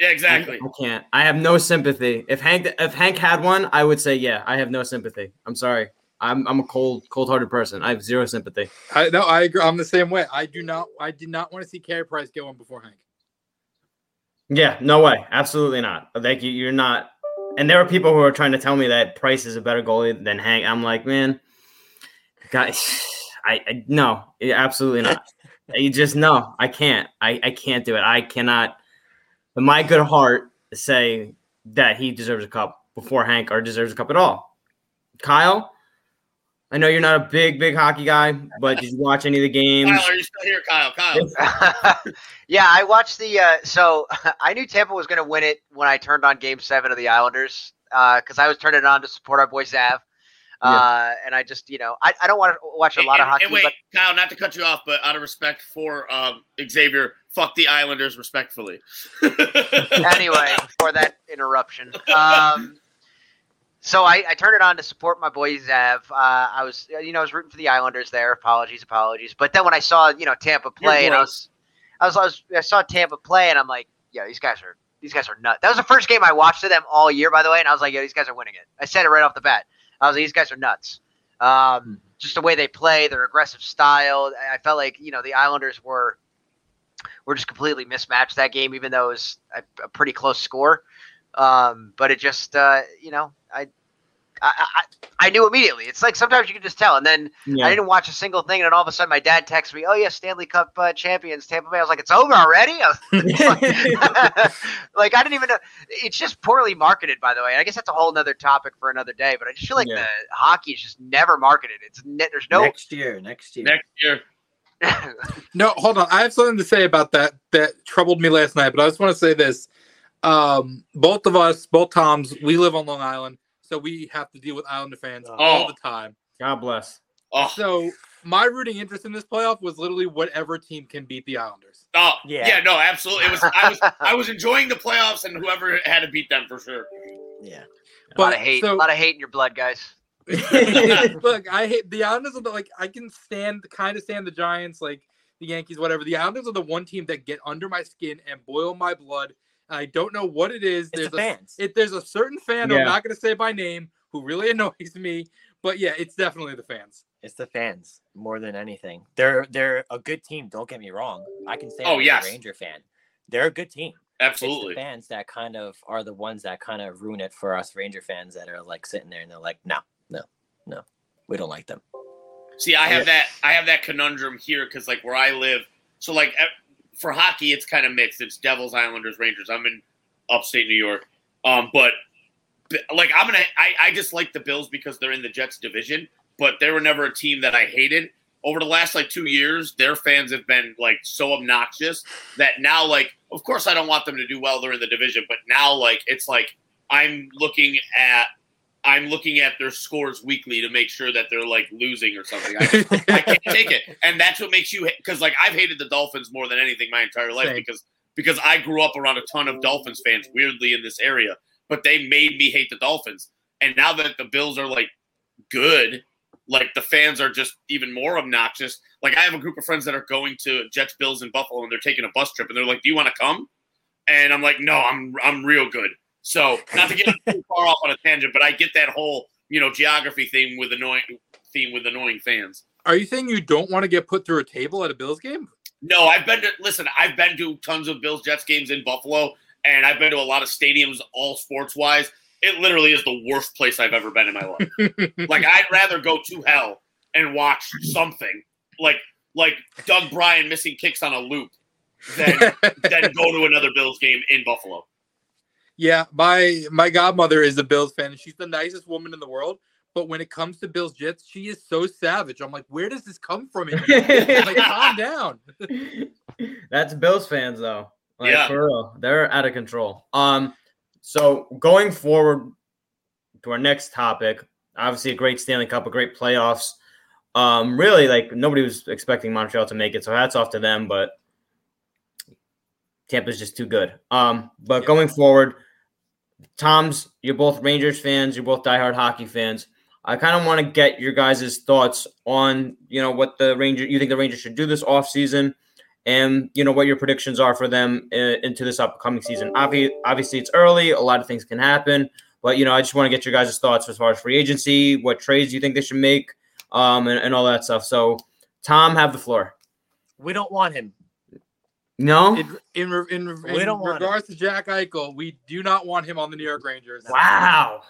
Yeah, exactly. I can't. I have no sympathy. If Hank, if Hank had one, I would say, yeah, I have no sympathy. I'm sorry. I'm, I'm a cold, cold-hearted person. I have zero sympathy. I no, I agree. I'm the same way. I do not. I did not want to see Carey Price get one before Hank. Yeah, no way. Absolutely not. Like you, you're not. And there are people who are trying to tell me that Price is a better goalie than Hank. I'm like, man, guys, I, I no, absolutely not. you just no, I can't. I, I can't do it. I cannot. In my good heart, say that he deserves a cup before Hank or deserves a cup at all. Kyle, I know you're not a big, big hockey guy, but did you watch any of the games? Kyle, are you still here, Kyle? Kyle. yeah, I watched the. Uh, so I knew Tampa was going to win it when I turned on Game Seven of the Islanders because uh, I was turning it on to support our boy Zav. Uh, and I just, you know, I, I don't want to watch a lot and, of hockey. And wait, but... Kyle, not to cut you off, but out of respect for um, Xavier, fuck the Islanders respectfully. anyway, for that interruption. Um, so I, I turned it on to support my boy Zav. Uh, I was, you know, I was rooting for the Islanders there. Apologies, apologies. But then when I saw, you know, Tampa play, and I was, I was, I was, I saw Tampa play, and I'm like, yeah, these guys are, these guys are nuts. That was the first game I watched of them all year, by the way, and I was like, yeah, these guys are winning it. I said it right off the bat. I was like, these guys are nuts. Um, just the way they play, their aggressive style. I felt like you know the Islanders were were just completely mismatched that game, even though it was a, a pretty close score. Um, but it just uh, you know I I, I, I knew immediately. It's like sometimes you can just tell. And then yeah. I didn't watch a single thing, and then all of a sudden my dad texts me, "Oh yeah, Stanley Cup uh, champions, Tampa Bay." I was like, "It's over already." like I didn't even know. It's just poorly marketed, by the way. I guess that's a whole other topic for another day. But I just feel like yeah. the hockey is just never marketed. It's ne- there's no next year, next year, next year. no, hold on. I have something to say about that that troubled me last night, but I just want to say this. Um, both of us, both Toms, we live on Long Island so we have to deal with Islander fans oh. all the time. God bless. Oh. So my rooting interest in this playoff was literally whatever team can beat the Islanders. Oh yeah, yeah, no, absolutely. It was I was I was enjoying the playoffs and whoever had to beat them for sure. Yeah, but, a lot of hate, so, a lot of hate in your blood, guys. Look, I hate the Islanders are the, like I can stand kind of stand the Giants, like the Yankees, whatever. The Islanders are the one team that get under my skin and boil my blood I don't know what it is. It's there's the fans. A, it, there's a certain fan yeah. I'm not going to say by name who really annoys me, but yeah, it's definitely the fans. It's the fans more than anything. They're they're a good team. Don't get me wrong. I can say oh, I'm yes. a Ranger fan. They're a good team. Absolutely. fans that kind of are the ones that kind of ruin it for us Ranger fans that are like sitting there and they're like, no, no, no, we don't like them. See, I have yeah. that I have that conundrum here because like where I live, so like for hockey, it's kind of mixed. It's Devils, Islanders, Rangers. I'm in upstate New York, um, but like I'm gonna, I, I just like the Bills because they're in the Jets division, but they were never a team that I hated. Over the last like two years, their fans have been like so obnoxious that now, like, of course, I don't want them to do well. They're in the division, but now, like, it's like I'm looking at I'm looking at their scores weekly to make sure that they're like losing or something. I, I can't take it, and that's what makes you because like I've hated the Dolphins more than anything my entire life Same. because because I grew up around a ton of Dolphins fans, weirdly in this area, but they made me hate the Dolphins. And now that the Bills are like good, like the fans are just even more obnoxious. Like I have a group of friends that are going to Jets Bills in Buffalo and they're taking a bus trip and they're like, "Do you want to come?" And I'm like, "No, I'm I'm real good." So not to get too far off on a tangent, but I get that whole you know geography theme with annoying theme with annoying fans. Are you saying you don't want to get put through a table at a Bills game? No, I've been to listen. I've been to tons of Bills Jets games in Buffalo, and I've been to a lot of stadiums, all sports wise. It literally is the worst place I've ever been in my life. like I'd rather go to hell and watch something like like Doug Brien missing kicks on a loop than than go to another Bills game in Buffalo. Yeah, my my godmother is a Bills fan, and she's the nicest woman in the world. But when it comes to Bills Jets, she is so savage. I'm like, where does this come from? like, calm down. That's Bills fans though. Like yeah. for real. They're out of control. Um, so going forward to our next topic, obviously a great Stanley Cup, a great playoffs. Um, really like nobody was expecting Montreal to make it, so hats off to them, but Tampa's just too good. Um, but yeah. going forward, Tom's, you're both Rangers fans, you're both diehard hockey fans. I kind of want to get your guys' thoughts on, you know, what the Ranger you think the Rangers should do this offseason and, you know, what your predictions are for them uh, into this upcoming season. Obviously, obviously, it's early. A lot of things can happen. But, you know, I just want to get your guys' thoughts as far as free agency, what trades you think they should make, um, and, and all that stuff. So, Tom, have the floor. We don't want him. No. In in, in, in regards to Jack Eichel, we do not want him on the New York Rangers. Wow.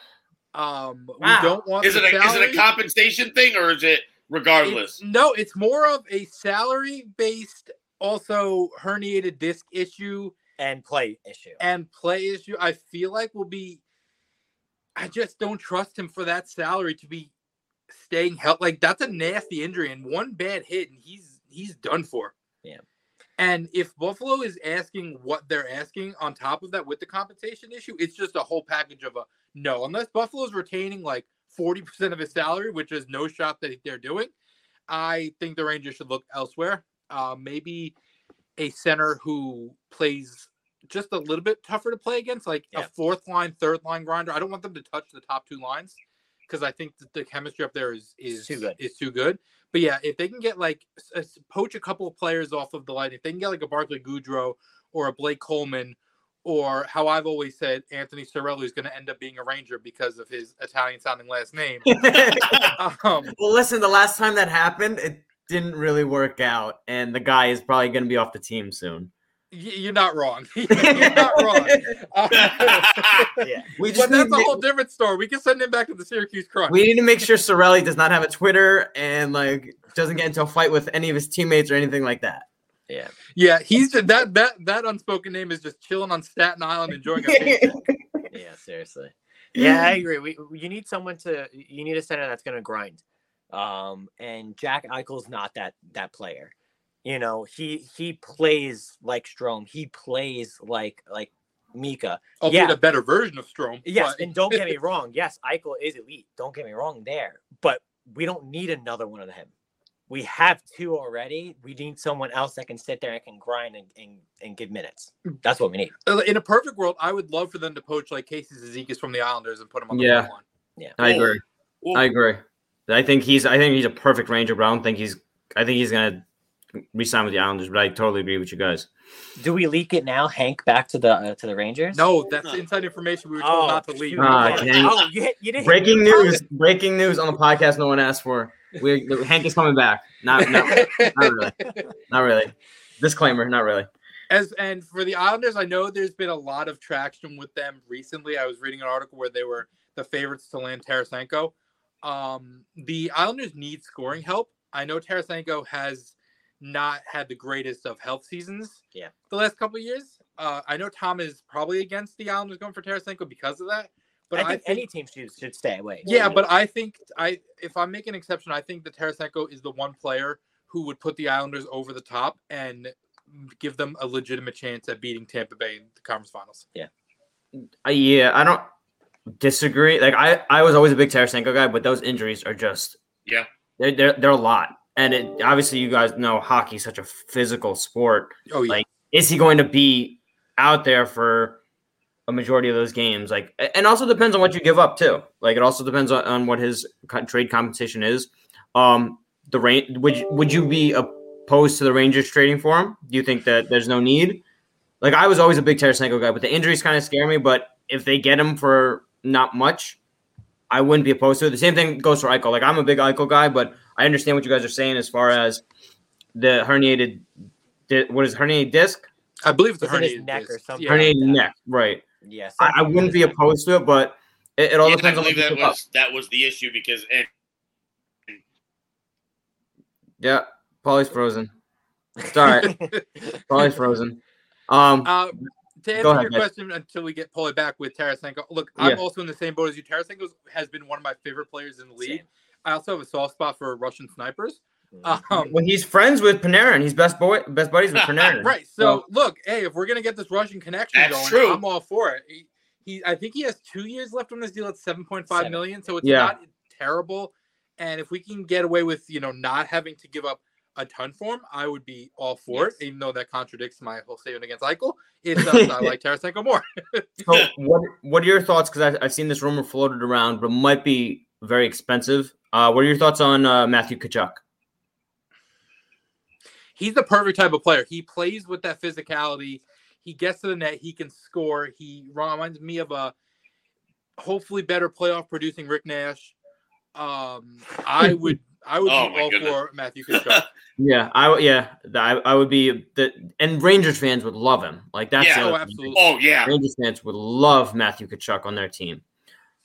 Um, wow. we don't want. Is it a, is it a compensation thing or is it regardless. It's- no, it's more of a salary based, also herniated disc issue and play issue. and play issue. I feel like will be. I just don't trust him for that salary to be staying healthy. Like that's a nasty injury, and one bad hit, and he's he's done for. Yeah. And if Buffalo is asking what they're asking on top of that with the compensation issue, it's just a whole package of a no. Unless Buffalo's retaining like 40% of his salary, which is no shot that they're doing, I think the Rangers should look elsewhere. Uh, maybe a center who plays just a little bit tougher to play against, like Yeah. a fourth line, third line grinder. I don't want them to touch the top two lines because I think that the chemistry up there is is too good. Is too good. But yeah, if they can get like s- s- poach a couple of players off of the line, if they can get like a Barclay Goodrow or a Blake Coleman, or how I've always said Anthony Cirelli is going to end up being a Ranger because of his Italian sounding last name. um, well, listen, the last time that happened, it didn't really work out, and the guy is probably going to be off the team soon. Y- you're not wrong. you're not wrong. Uh, Yeah. We but just that's a whole different story. We can send him back to the Syracuse Crunch. we need to make sure Cirelli does not have a Twitter and like doesn't get into a fight with any of his teammates or anything like that. Yeah. yeah, he's that that that unspoken name is just chilling on Staten Island enjoying a. Yeah, seriously. Yeah, I agree. We you need someone to you need a center that's going to grind. Um, and Jack Eichel's not that that player. You know, he he plays like Strome. He plays like like Mika. Albeit Yeah. a better version of Strome. Yes, but- and don't get me wrong. Yes, Eichel is elite. Don't get me wrong there. But we don't need another one of him. We have two already. We need someone else that can sit there and can grind and, and, and give minutes. That's what we need. Uh, in a perfect world, I would love for them to poach like Casey Cizikas from the Islanders and put him on the Yeah. blue line. I agree. Well, I agree. I think he's I think he's a perfect Ranger, but I don't think he's I think he's gonna resign with the Islanders. But I totally agree with you guys. Do we leak it now, Hank, back to the uh, to the Rangers? No, that's No. inside information we were told not to leak. shoot. Ah, Oh, dang. oh, you, hit- you didn't Breaking you didn't news! Breaking news on the podcast no one asked for. We Hank is coming back. Not not, not really. Not really. Disclaimer. Not really. As and for the Islanders, I know there's been a lot of traction with them recently. I was reading an article where they were the favorites to land Tarasenko. Um, the Islanders need scoring help. I know Tarasenko has not had the greatest of health seasons. Yeah. the last couple of years. Uh, I know Tom is probably against the Islanders going for Tarasenko because of that. But I I think think, any team should, should stay away. yeah, but I think I if I make an exception, I think that Tarasenko is the one player who would put the Islanders over the top and give them a legitimate chance at beating Tampa Bay in the conference finals. Yeah. Uh, yeah, I don't disagree. Like I, I was always a big Tarasenko guy, but those injuries are just Yeah. they're they're, they're a lot. And it, obviously, you guys know hockey is such a physical sport. Oh yeah, Like, is he going to be out there for a majority of those games? Like, and also depends on what you give up too. Like, it also depends on, on what his trade compensation is. Um, the rain would you, would you be opposed to the Rangers trading for him? Do you think that there's no need? Like, I was always a big Tarasenko guy, but the injuries kind of scare me. But if they get him for not much, I wouldn't be opposed to it. The same thing goes for Eichel. Like, I'm a big Eichel guy, but I understand what you guys are saying as far as the herniated. What is herniated disc? I believe it's a his herniated neck or something? Yeah. herniated that. neck, right? yeah, I, I wouldn't be opposed to it, but it, it all Yeah, I depends on what believe you that give up. was that was the issue because and Yeah, Paulie's frozen. It's all right. Paulie's frozen. Um, Uh, to answer Go ahead, your Nick. question until we get Paulie back with Tarasenko, look, I'm Yeah. also in the same boat as you. Tarasenko has been one of my favorite players in the league. Same. I also have a soft spot for Russian snipers. Mm. Um, well, he's friends with Panarin. He's best boy, best buddies with Panarin. right. So look, hey, if we're gonna get this Russian connection going, true. I'm all for it. He, he, I think he has two years left on this deal at 7.5 Seven. million, so it's Yeah. not terrible. And if we can get away with, you know, not having to give up a ton for him, I would be all for Yes. it. Even though that contradicts my whole statement against Eichel, it does. I like Tarasenko more. So, what what are your thoughts? Because I've seen this rumor floated around, but might be very expensive. Uh, what are your thoughts on uh, Matthew Tkachuk? he's the perfect type of player. He plays with that physicality. He gets to the net. He can score. He reminds me of a hopefully better playoff producing Rick Nash. Um, I would I would Oh, be all goodness. for Matthew Tkachuk. Yeah, I w- yeah, I, I would be the and Rangers fans would love him. Like that's Yeah. oh, other thing. absolutely. oh yeah, Rangers fans would love Matthew Tkachuk on their team.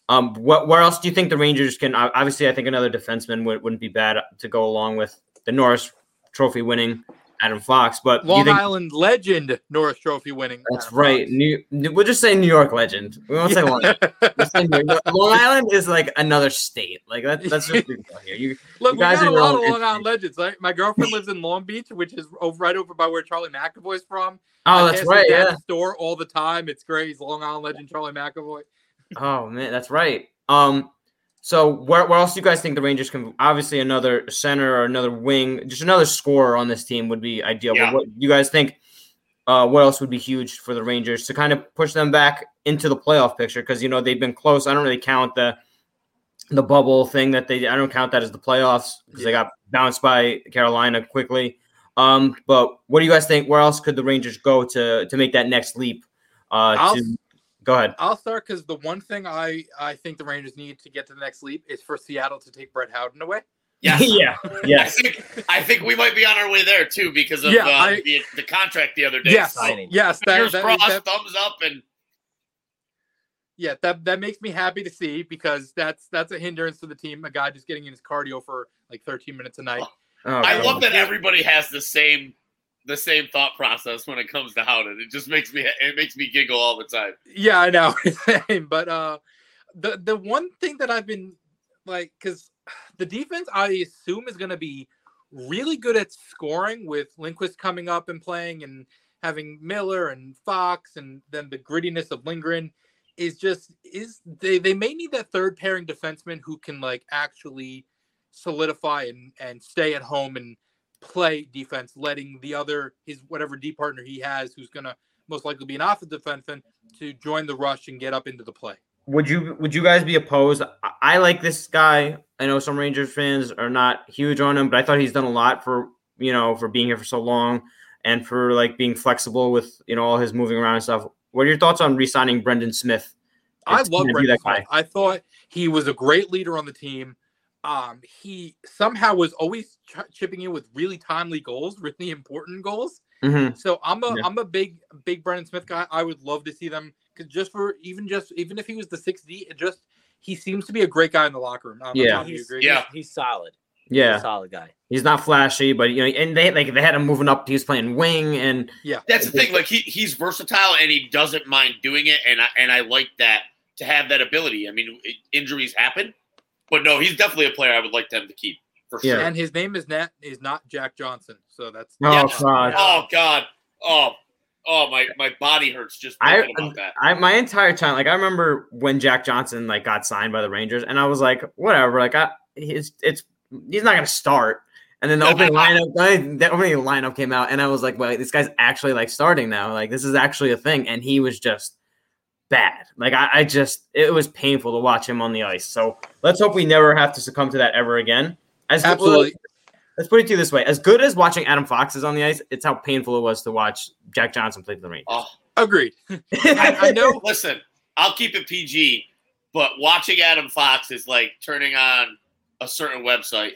Um, what where else do you think the Rangers can? Obviously, I think another defenseman would, wouldn't be bad to go along with the Norris Trophy winning Adam Fox. But Long think, Island legend Norris Trophy winning. That's Adam right. New, we'll just say New York legend. We won't say Long Island. Long Island is like another state. Like that, that's just here. You, Look, you guys we got a lot of Long Island legends. Like my girlfriend lives in Long Beach, which is over, right over by where Charlie McAvoy's from. Oh, I that's right. Yeah. Store all the time. It's great. He's Long Island legend Charlie McAvoy. Oh man, that's right. Um, so where, where else do you guys think the Rangers can? Obviously, another center or another wing, just another scorer on this team would be ideal. Yeah. But what you guys think? Uh, what else would be huge for the Rangers to kind of push them back into the playoff picture? Because you know they've been close. I don't really count the the bubble thing that they. I don't count that as the playoffs because yeah. they got bounced by Carolina quickly. Um, but what do you guys think? Where else could the Rangers go to to make that next leap? Uh, to Go ahead. I'll start because the one thing I I think the Rangers need to get to the next leap is for Seattle to take Brett Howden away. Yeah, yeah, yeah. I think I think we might be on our way there too because of yeah, uh, I, the, the contract the other day. Yes, so, yes. That, that, crossed, that, thumbs up, and yeah, that that makes me happy to see because that's that's a hindrance to the team. A guy just getting in his cardio for like 13 minutes a night. Oh, I love that everybody has the same the same thought process when it comes to Howden. It just makes me it makes me giggle all the time. Yeah, I know. but uh the the one thing that I've been like cuz the defense I assume is going to be really good at scoring with Lundkvist coming up and playing and having Miller and Fox and then the grittiness of Lindgren is just is they they may need that third pairing defenseman who can like actually solidify and and stay at home and play defense, letting the other his whatever D partner he has, who's gonna most likely be an offensive defenseman, to join the rush and get up into the play. Would you would you guys be opposed? I like this guy. I know some Rangers fans are not huge on him, but I thought he's done a lot for you know for being here for so long and for like being flexible with you know all his moving around and stuff. What are your thoughts on re-signing Brendan Smith? I love Brendan Smith. I thought he was a great leader on the team um, he somehow was always ch- chipping in with really timely goals, really important goals. Mm-hmm. So I'm a am a big big Brendan Smith guy. I would love to see them because just for even just even if he was the six D, it just he seems to be a great guy in the locker room. yeah, he's, yeah, he's, he's solid. Yeah, he's solid guy. He's not flashy, but you know, and they like they had him moving up. He was playing wing, and yeah, that's the thing. Like he he's versatile and he doesn't mind doing it, and I and I like that to have that ability. I mean, injuries happen but no, he's definitely a player I would like them to keep for sure. And his name is not is not Jack Johnson, so that's oh yeah. god, oh god, oh oh my my body hurts just thinking I, about um, that. I my entire time, like I remember when Jack Johnson like got signed by the Rangers, and I was like, whatever, like I it's it's he's not gonna start. And then the opening lineup, the opening lineup came out, and I was like, "Well, this guy's actually like starting now. Like this is actually a thing." And he was just bad. Like I, I, just it was painful to watch him on the ice. So let's hope we never have to succumb to that ever again. As Absolutely. let's put it to you this way: as good as watching Adam Fox is on the ice, it's how painful it was to watch Jack Johnson play for the Rangers. Oh, agreed. I, I know. Listen, I'll keep it PG, but watching Adam Fox is like turning on a certain website,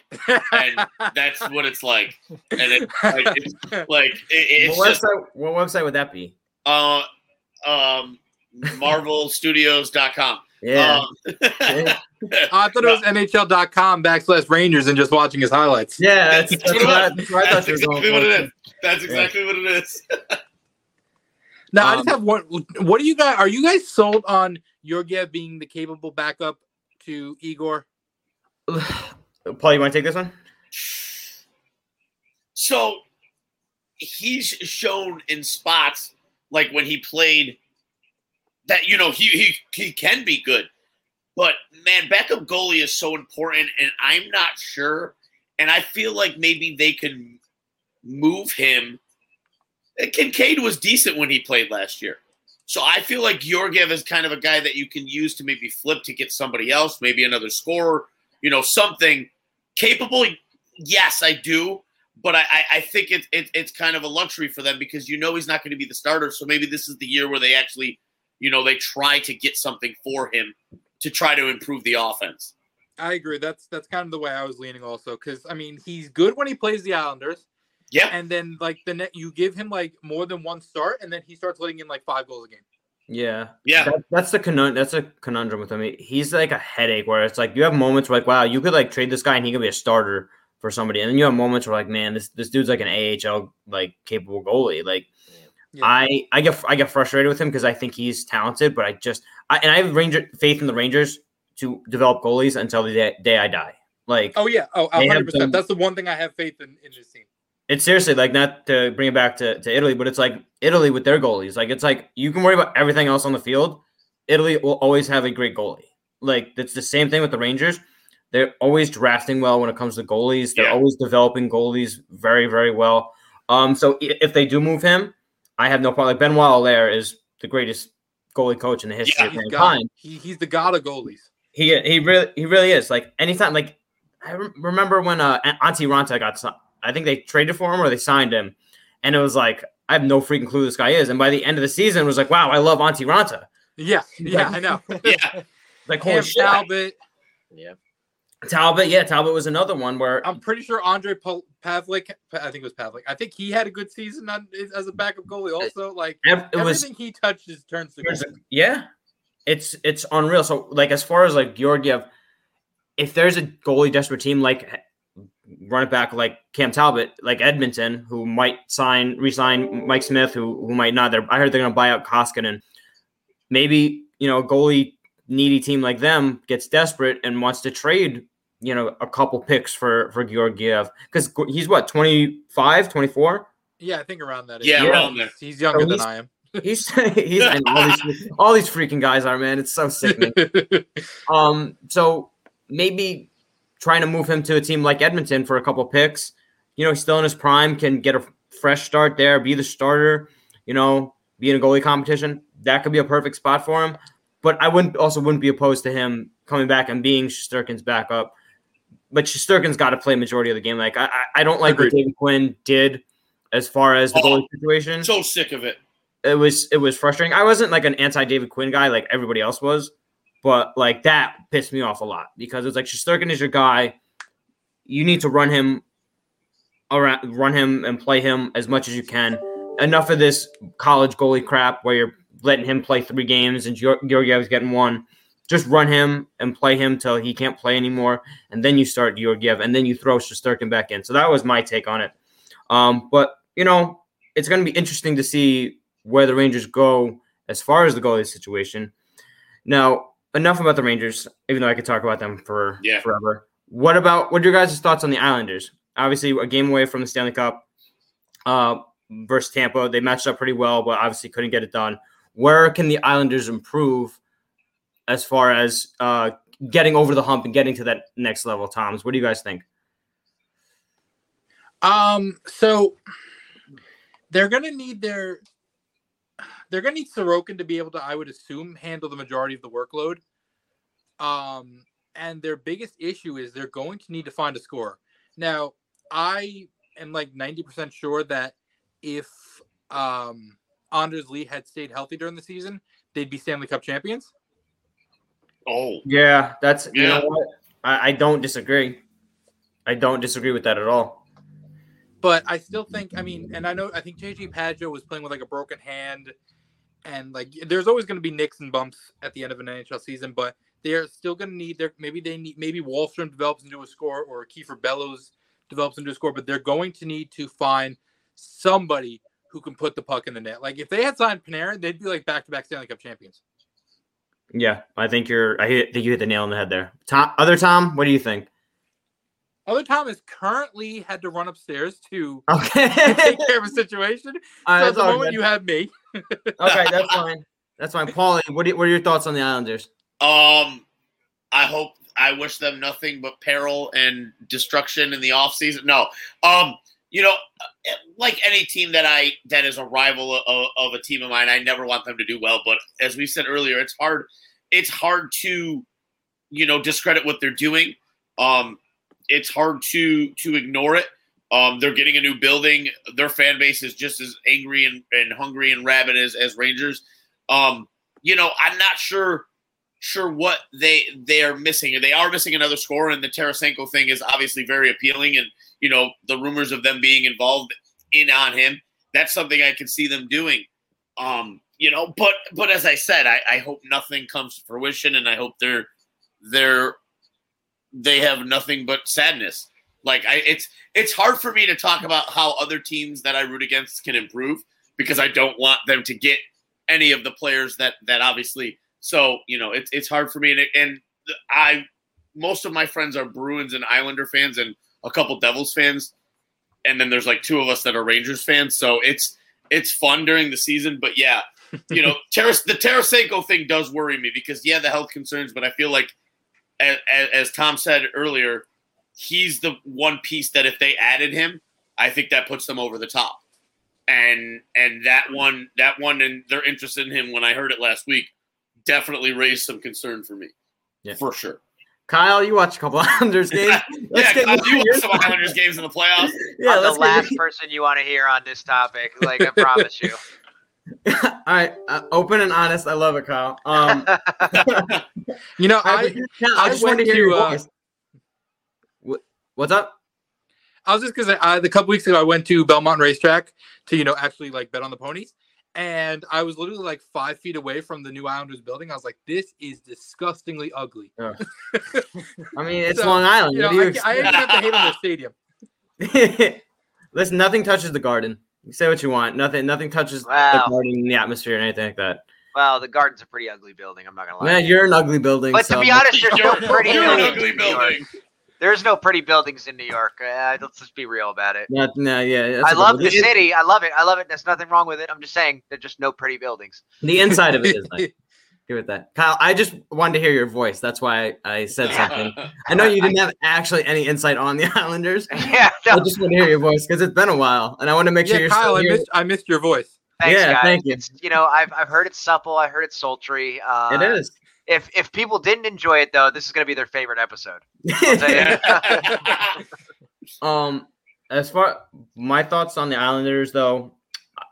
and that's what it's like. And it, like, it's like it, it's what just, website? What website would that be? Uh, um, marvelstudios.com. Yeah. Um, I thought it was NHL.com backslash Rangers and just watching his highlights. Yeah, that's, that's, that's, that's, that's exactly what it is. That's exactly yeah. what it is. now, um, I just um, have one. What do you guys, are you guys sold on Georgiev being the capable backup to Igor? Paul, you want to take this one? So he's shown in spots like when he played that you know he he he can be good, but man, backup goalie is so important, and I'm not sure. And I feel like maybe they can move him. Kinkaid was decent when he played last year. So I feel like Georgiev is kind of a guy that you can use to maybe flip to get somebody else, maybe another scorer, you know, something capable. Yes, I do. But I, I think it, it, it's kind of a luxury for them because you know he's not going to be the starter. So maybe this is the year where they actually you know, they try to get something for him to try to improve the offense. I agree. That's that's kind of the way I was leaning also because I mean he's good when he plays the Islanders. Yeah. And then like the net you give him like more than one start and then he starts letting in like five goals a game. Yeah, Yeah. That, that's the conundrum. That's a conundrum with him. He's like a headache where it's like you have moments where like, wow, you could like trade this guy and he could be a starter for somebody, and then you have moments where like, man, this this dude's like an AHL like capable goalie. Like, Yeah. I I get I get frustrated with him because I think he's talented, but I just I and I have Ranger faith in the Rangers to develop goalies until the day, day I die. Like, Oh yeah. Oh, 100. percent That's the one thing I have faith in in this team. it's seriously like not to bring it back to, to Italy, but it's like Italy with their goalies. Like it's like you can worry about everything else on the field. Italy will always have a great goalie. Like it's the same thing with the Rangers. They're always drafting well when it comes to goalies. They're Yeah. always developing goalies very, very well. Um, so if they do move him, I have no problem. Like Benoit Allaire is the greatest goalie coach in the history Yeah, of He's mankind. He, he's the god of goalies. He he really he really is. Like anytime, like I re- remember when uh Antti Raanta got, I think they traded for him or they signed him, and it was like I have no freaking clue who this guy is. And by the end of the season, it was like, wow, I love Antti Raanta. Yeah. Yeah. I know. Yeah. Like holy Cam shit, Talbot. Yeah. Talbot. Yeah, Talbot was another one where I'm pretty sure Ondrej Pavelec. I think it was Pavlik. I think he had a good season on, as a backup goalie. Uh, also, like it was everything he touches turns to gold. yeah, it's it's unreal. So like as far as like Georgiev, if there's a goalie desperate team like eh, run it back like Cam Talbot, like Edmonton, who might sign re-sign Mike Smith, who who might not. They're, I heard they're going to buy out Koskinen. Maybe you know a goalie needy team like them gets desperate and wants to trade you know a couple picks for for Georgiev because he's what 25, 24? Yeah, I think around that. age. Yeah, He's- around there. He's younger So than he's- I am. He's he's and all these all these freaking guys are man. It's so sickening. Um, so maybe trying to move him to a team like Edmonton for a couple picks. You know, he's still in his prime, can get a fresh start there, be the starter. You know, be in a goalie competition. That could be a perfect spot for him. But I wouldn't also wouldn't be opposed to him coming back and being Sturkin's backup. But Sturkin's got to play majority of the game. Like I, I I don't like what David Quinn did as far as the Oh. goalie situation So sick of it. it was it was frustrating. I wasn't like an anti David Quinn guy like everybody else was, but like that pissed me off a lot because it's like Shesterkin is your guy. You need to run him around, run him and play him as much as you can. Enough of this college goalie crap where you're letting him play three games and Geor- Georgiev's getting one. Just run him and play him till he can't play anymore, and then you start Georgiev, and then you throw Shesterkin back in. So that was my take on it. Um, but you know, it's going to be interesting to see where the Rangers go as far as the goalie situation. Now, enough about the Rangers, even though I could talk about them for Yeah. forever. What about what are your guys' thoughts on the Islanders? Obviously, a game away from the Stanley Cup uh, versus Tampa. They matched up pretty well, but obviously couldn't get it done. Where can the Islanders improve as far as uh, getting over the hump and getting to that next level? Toms, what do you guys think? Um, so they're gonna need their they're gonna need Sorokin to be able to, I would assume, handle the majority of the workload. Um, and their biggest issue is they're going to need to find a score. Now, I am like 90% sure that if um Anders Lee had stayed healthy during the season, they'd be Stanley Cup champions. Oh, Yeah, that's you Yeah. know what I, I don't disagree. I don't disagree with that at all. but I still think I mean, and I know I think JG Pageau was playing with like a broken hand, and like there's always going to be nicks and bumps at the end of an NHL season, but they're still going to need their maybe they need maybe Wahlstrom develops into a score or Kiefer Bellows develops into a score, but they're going to need to find somebody who can put the puck in the net. Like if they had signed Panarin, they'd be like back to back Stanley Cup champions. Yeah, I think you're. I hit, think you hit the nail on the head there. Tom, other Tom, what do you think? Other Thomas currently had to run upstairs to Okay, take care of a situation. All right, so at that's the moment good. you have me. okay, that's fine. That's fine. Paulie, what, do what are your thoughts on the Islanders? Um, I hope I wish them nothing but peril and destruction in the offseason. No, um, you know, like any team that I that is a rival of, of a team of mine, I never want them to do well. But as we said earlier, it's hard. It's hard to, you know, discredit what they're doing. Um, it's hard to to ignore it. Um, they're getting a new building. Their fan base is just as angry and, and hungry and rabid as as Rangers. Um, you know, I'm not sure sure what they they are missing. They are missing another score, and the Tarasenko thing is obviously very appealing. And you know, the rumors of them being involved in on him, that's something I can see them doing. Um, you know, but but as I said, I, I hope nothing comes to fruition, and I hope they're they're they have nothing but sadness. Like I, it's it's hard for me to talk about how other teams that I root against can improve because I don't want them to get any of the players that that obviously. So you know, it's it's hard for me, and and I most of my friends are Bruins and Islander fans, and a couple Devils fans, and then there's like two of us that are Rangers fans. So it's it's fun during the season, but yeah, you know, Teres, the Tarasenko thing does worry me because yeah, the health concerns, but I feel like as, as Tom said earlier, he's the one piece that if they added him, I think that puts them over the top. And and that one that one and they're interested in him when I heard it last week definitely raised some concern for me. Yeah. For sure. Kyle, you watch a couple Islanders games. yeah, Kyle, you watch some Islanders games in the playoffs. Yeah, I'm the last get- person you want to hear on this topic. Like I promise you. All right, uh, open and honest. I love it, Kyle. Um, You know, I, I I, I just wanted to went hear your uh, voice. What, what's up? I was just because I, the couple weeks ago I went to Belmont Racetrack to you know actually like bet on the ponies, and I was literally like five feet away from the new Islanders building. I was like, this is disgustingly ugly. I mean, it's So, Long Island. You know, you I, ca- I even have to hate on their stadium. expect? Listen, nothing touches the garden. You say what you want. Nothing. Nothing touches Wow. the garden, the atmosphere, and anything like that. well, the garden's a pretty ugly building. I'm not gonna lie. Man, you're an ugly building. But to be honest, there's no pretty You're an buildings. ugly in New York. building. There's no pretty buildings in New York. Uh, let's just be real about it. No, no, yeah. that's I a good love one. the city. I love it. I love it. There's nothing wrong with it. I'm just saying there's just no pretty buildings. The inside of it is nice. Give it that, Kyle. I just wanted to hear your voice. That's why I, I said something. I know you didn't have actually any insight on the Islanders. yeah. I just want to hear your voice because it's been a while, and I want to make sure you're Kyle, still I here. missed I missed your voice. thanks, Yeah, guys. thank you. It's, you know, I've I've heard it's supple. I heard it's sultry. Uh, it is. If if people didn't enjoy it though, this is gonna be their favorite episode. I'll tell you. um, as far my thoughts on the Islanders, though,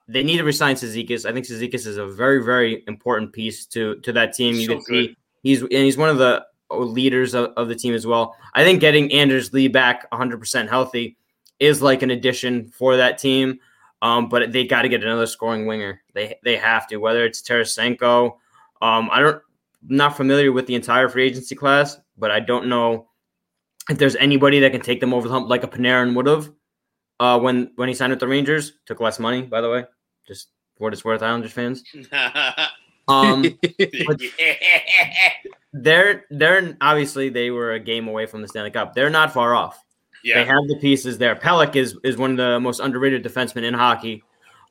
they need to resign Cizikas. I think Cizikas is a very, very important piece to to that team. You So can see he's and he's one of the leaders of, of the team as well. I think getting Anders Lee back 100% healthy is like an addition for that team. Um, but they got to get another scoring winger. They they have to, whether it's Tarasenko. Um, I don't I'm not familiar with the entire free agency class, but I don't know if there's anybody that can take them over the hump like a Panarin would have uh, when when he signed with the Rangers. Took less money, by the way, just for what it's worth, Islanders fans. Um, they're they're obviously they were a game away from the Stanley Cup. They're not far off. Yeah. They have the pieces there. Pelech is is one of the most underrated defensemen in hockey.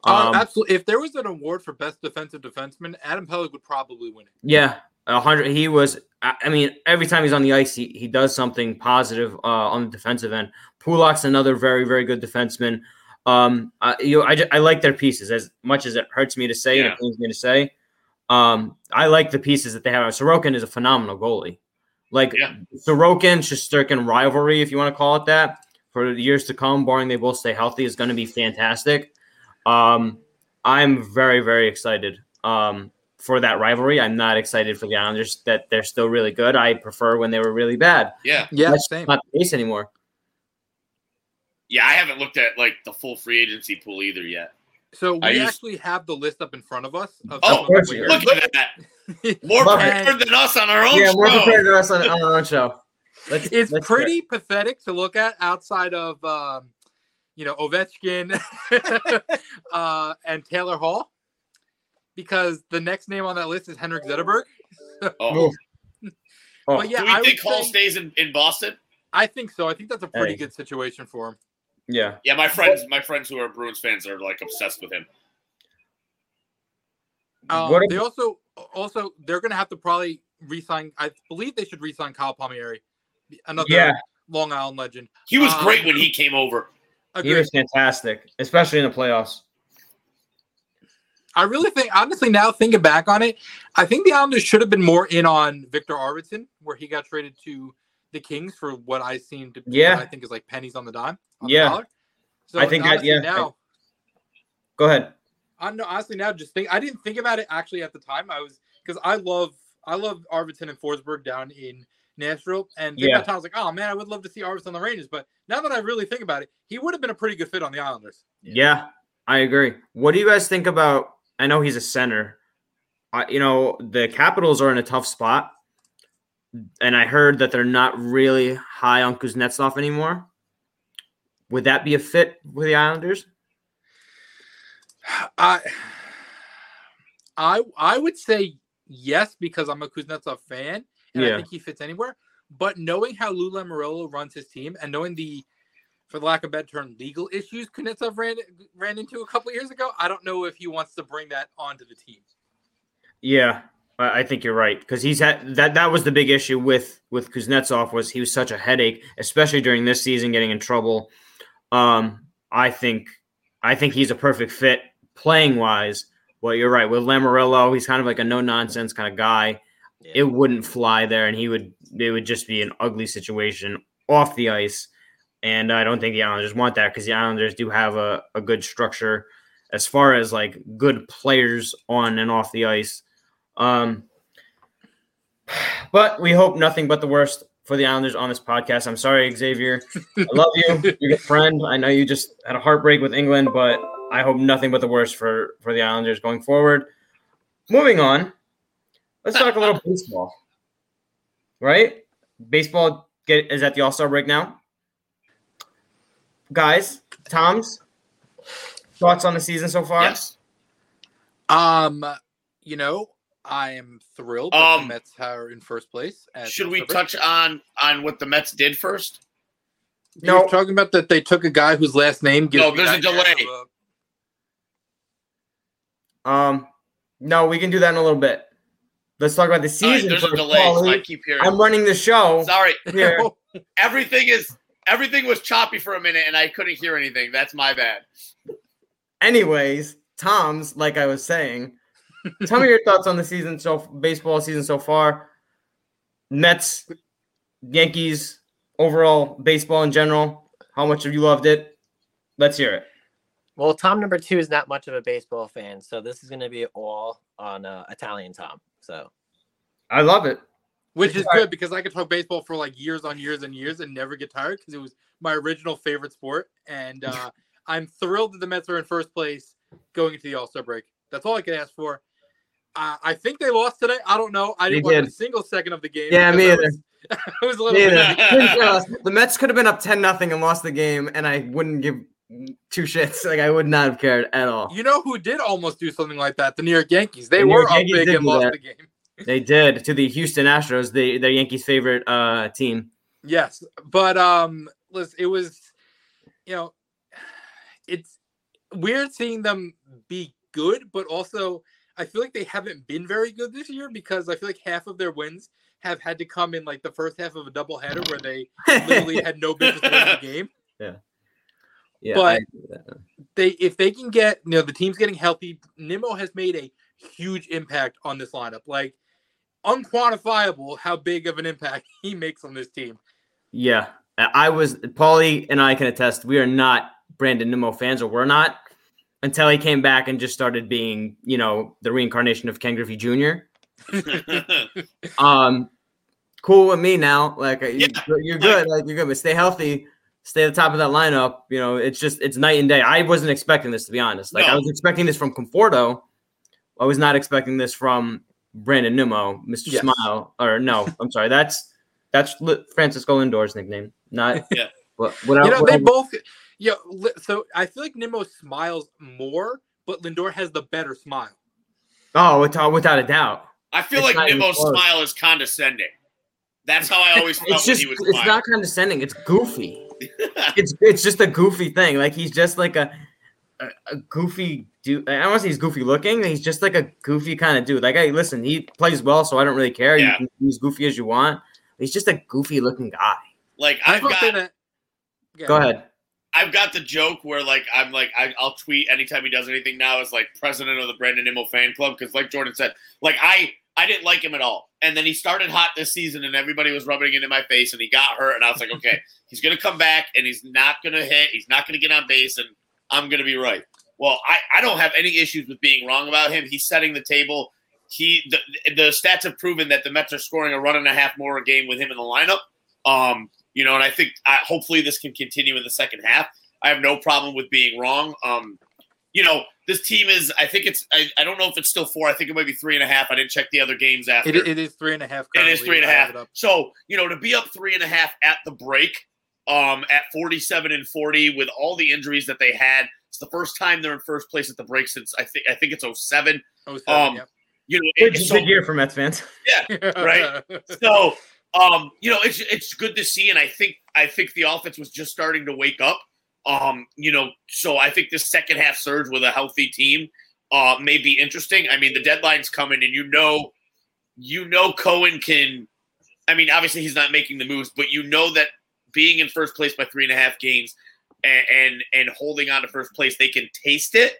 Uh, Um, absolutely. If there was an award for best defensive defenseman, Adam Pelech would probably win it. Yeah, a hundred. He was. I mean, every time he's on the ice, he, he does something positive uh, on the defensive end. Pulock's another very very good defenseman. Um, I, you know, I, I like their pieces as much as it hurts me to say and it pains me to say. Um, I like the pieces that they have. Sorokin is a phenomenal goalie. Like Yeah. Sorokin Shesterkin rivalry, if you want to call it that, for the years to come, barring they both stay healthy, is going to be fantastic. Um, I'm very very excited. Um, for that rivalry. I'm not excited for the Islanders that they're still really good. I prefer when they were really bad. yeah. Yeah, That's same. not the case anymore. Yeah, I haven't looked at like the full free agency pool either yet. So I we used- actually have the list up in front of us. Of Oh, of course. Look at that. More prepared than us on our own yeah, we're show. prepared to us on, on our own show. Let's, it's let's pretty pathetic to look at outside of um, you know Ovechkin uh, and Taylor Hall, because the next name on that list is Henrik Zetterberg. Oh. Oh, But yeah, Do we I think would Hall say- stays in, in Boston? I think so. I think that's a pretty Hey. good situation for him. yeah. Yeah, my friends, my friends who are Bruins fans are like obsessed with him. Um, What if- they also also they're going to have to probably re-sign. I believe they should re-sign Kyle Palmieri, another Yeah. Long Island legend. He was Um, great when he came over. He was fantastic, especially in the playoffs. I really think, honestly, now thinking back on it, I think the Islanders should have been more in on Viktor Arvidsson, where he got traded to the Kings for what I seem to, Yeah. I think is like pennies on the dime. On Yeah. dollar. So I think that- yeah, Now, Go ahead. I know honestly now just think I didn't think about it actually at the time. I was because I love I love Arvidsson and Forsberg down in Nashville, and Yeah. I was like, oh man, I would love to see Arvidsson on the Rangers. But now that I really think about it, he would have been a pretty good fit on the Islanders. Yeah. I agree. What do you guys think about? I know he's a center, I, you know, the Capitals are in a tough spot, and I heard that they're not really high on Kuznetsov anymore. Would that be a fit with the Islanders? I I I would say yes because I'm a Kuznetsov fan and I think he fits anywhere. But knowing how Lou Lamoriello runs his team and knowing the, for the lack of a better term, legal issues Kuznetsov ran ran into a couple of years ago, I don't know if he wants to bring that onto the team. Yeah, I I think you're right because he's had that. That was the big issue with with Kuznetsov was he was such a headache, especially during this season, getting in trouble. Um, I think I think he's a perfect fit playing wise. Well, you're right with Lamoriello. He's kind of like a no nonsense kind of guy. Yeah. It wouldn't fly there, and he would. It would just be an ugly situation off the ice. And I don't think the Islanders want that because the Islanders do have a, a good structure as far as like good players on and off the ice. Um, but we hope nothing but the worst for the Islanders on this podcast. I'm sorry, Xavier. I love you. You're a friend. I know you just had a heartbreak with England, but I hope nothing but the worst for for the Islanders going forward. Moving on, let's talk a little baseball. Right? Baseball get is at the All Star break now. Guys, Tom's thoughts on the season so far? Yes. Um, you know, I am thrilled Um, the Mets are in first place. at Should we touch on on what the Mets did first? You're No. talking about that they took a guy whose last name gives No, there's a delay. of Um, no, we can do that in a little bit. Let's talk about the All right, season. there's a delay, so I keep hearing. I'm running the show Sorry, here. everything is everything was choppy for a minute, and I couldn't hear anything. That's my bad. Anyways, Tom's, like I was saying, tell me your thoughts on the season so baseball season so far. Mets, Yankees, overall baseball in general. How much have you loved it? Let's hear it. Well, Tom number two is not much of a baseball fan, so this is going to be all on uh, Italian Tom. So I love it. Which is good because I could talk baseball for like years on years and years and never get tired because it was my original favorite sport. And uh, I'm thrilled that the Mets are in first place going into the All Star break. That's all I could ask for. Uh, I think they lost today. I don't know. I didn't watch did. a single second of the game. Yeah, me because I either. was- I was a little bit. the Mets could have been up 10 nothing and lost the game, and I wouldn't give two shits. Like I would not have cared at all. You know who did almost do something like that? The New York Yankees. They The were York up big and lost that. the game. They did to the Houston Astros, the their Yankees' favorite uh, team. Yes, but um, listen, it was, you know, it's weird seeing them be good, but also I feel like they haven't been very good this year because I feel like half of their wins have had to come in like the first half of a doubleheader where they literally had no business winning the game. yeah, Yeah, but- I agree with that. They if they can get you know the team's getting healthy, Nimmo has made a huge impact on this lineup. Like unquantifiable how big of an impact he makes on this team. yeah. I was Paulie and I can attest. We are not Brandon Nimmo fans, or we're not until he came back and just started being, you know, the reincarnation of Ken Griffey Jr. Um, cool with me now. Like you, Yeah, you're good. Like you're good, but stay healthy. Stay at the top of that lineup. You know, it's just it's night and day. I wasn't expecting this to be honest. Like I was expecting this from Conforto. I was not expecting this from Brandon Nimmo, Mr. Yes. Smile. Or no, I'm sorry. That's that's Francisco Lindor's nickname. Not Yeah. What, what you know, what- they both. Yeah, li- so I feel like Nimmo smiles more, but Lindor has the better smile. oh, without without a doubt. I feel It's like not Nimmo's smile is condescending. That's how I always felt It's just when he was it's smiling. not condescending. It's goofy. it's it's just a goofy thing. Like he's just like a a, a goofy dude. I don't want to say he's goofy looking. He's just like a goofy kind of dude. Like, hey, listen, he plays well, so I don't really care. Yeah. You can be as goofy as you want. He's just a goofy looking guy. like I I've will say got. Yeah. Go ahead. I've got the joke where like I'm like I, I'll tweet anytime he does anything now as like president of the Brandon Nimmo fan club because like Jordan said, like I I didn't like him at all, and then he started hot this season, and everybody was rubbing it in my face, and he got hurt, and I was like, okay, he's gonna come back, and he's not gonna hit, he's not gonna get on base, and I'm gonna be right. Well, I I don't have any issues with being wrong about him. He's setting the table. He the, the stats have proven that the Mets are scoring a run and a half more a game with him in the lineup. Um, you know, and I think uh, hopefully this can continue in the second half. I have no problem with being wrong. Um, you know, this team is. I think it's. I, I don't know if it's still four. I think it might be three and a half. I didn't check the other games after. It, it is three and a half. It is three and a I half. So you know, to be up three and a half at the break, um, at forty-seven and forty, with all the injuries that they had, it's the first time they're in first place at the break since I think I think it's 07. Oh, seven, Um, yep. You know, Good, it's so, good year for Mets fans. Yeah, right. so um, you know, it's it's good to see, and I think I think the offense was just starting to wake up. Um, you know, so I think this second half surge with a healthy team uh may be interesting. I mean, the deadline's coming, and you know, you know, Cohen can. I mean, obviously he's not making the moves, but you know that being in first place by three and a half games and and, and holding on to first place, they can taste it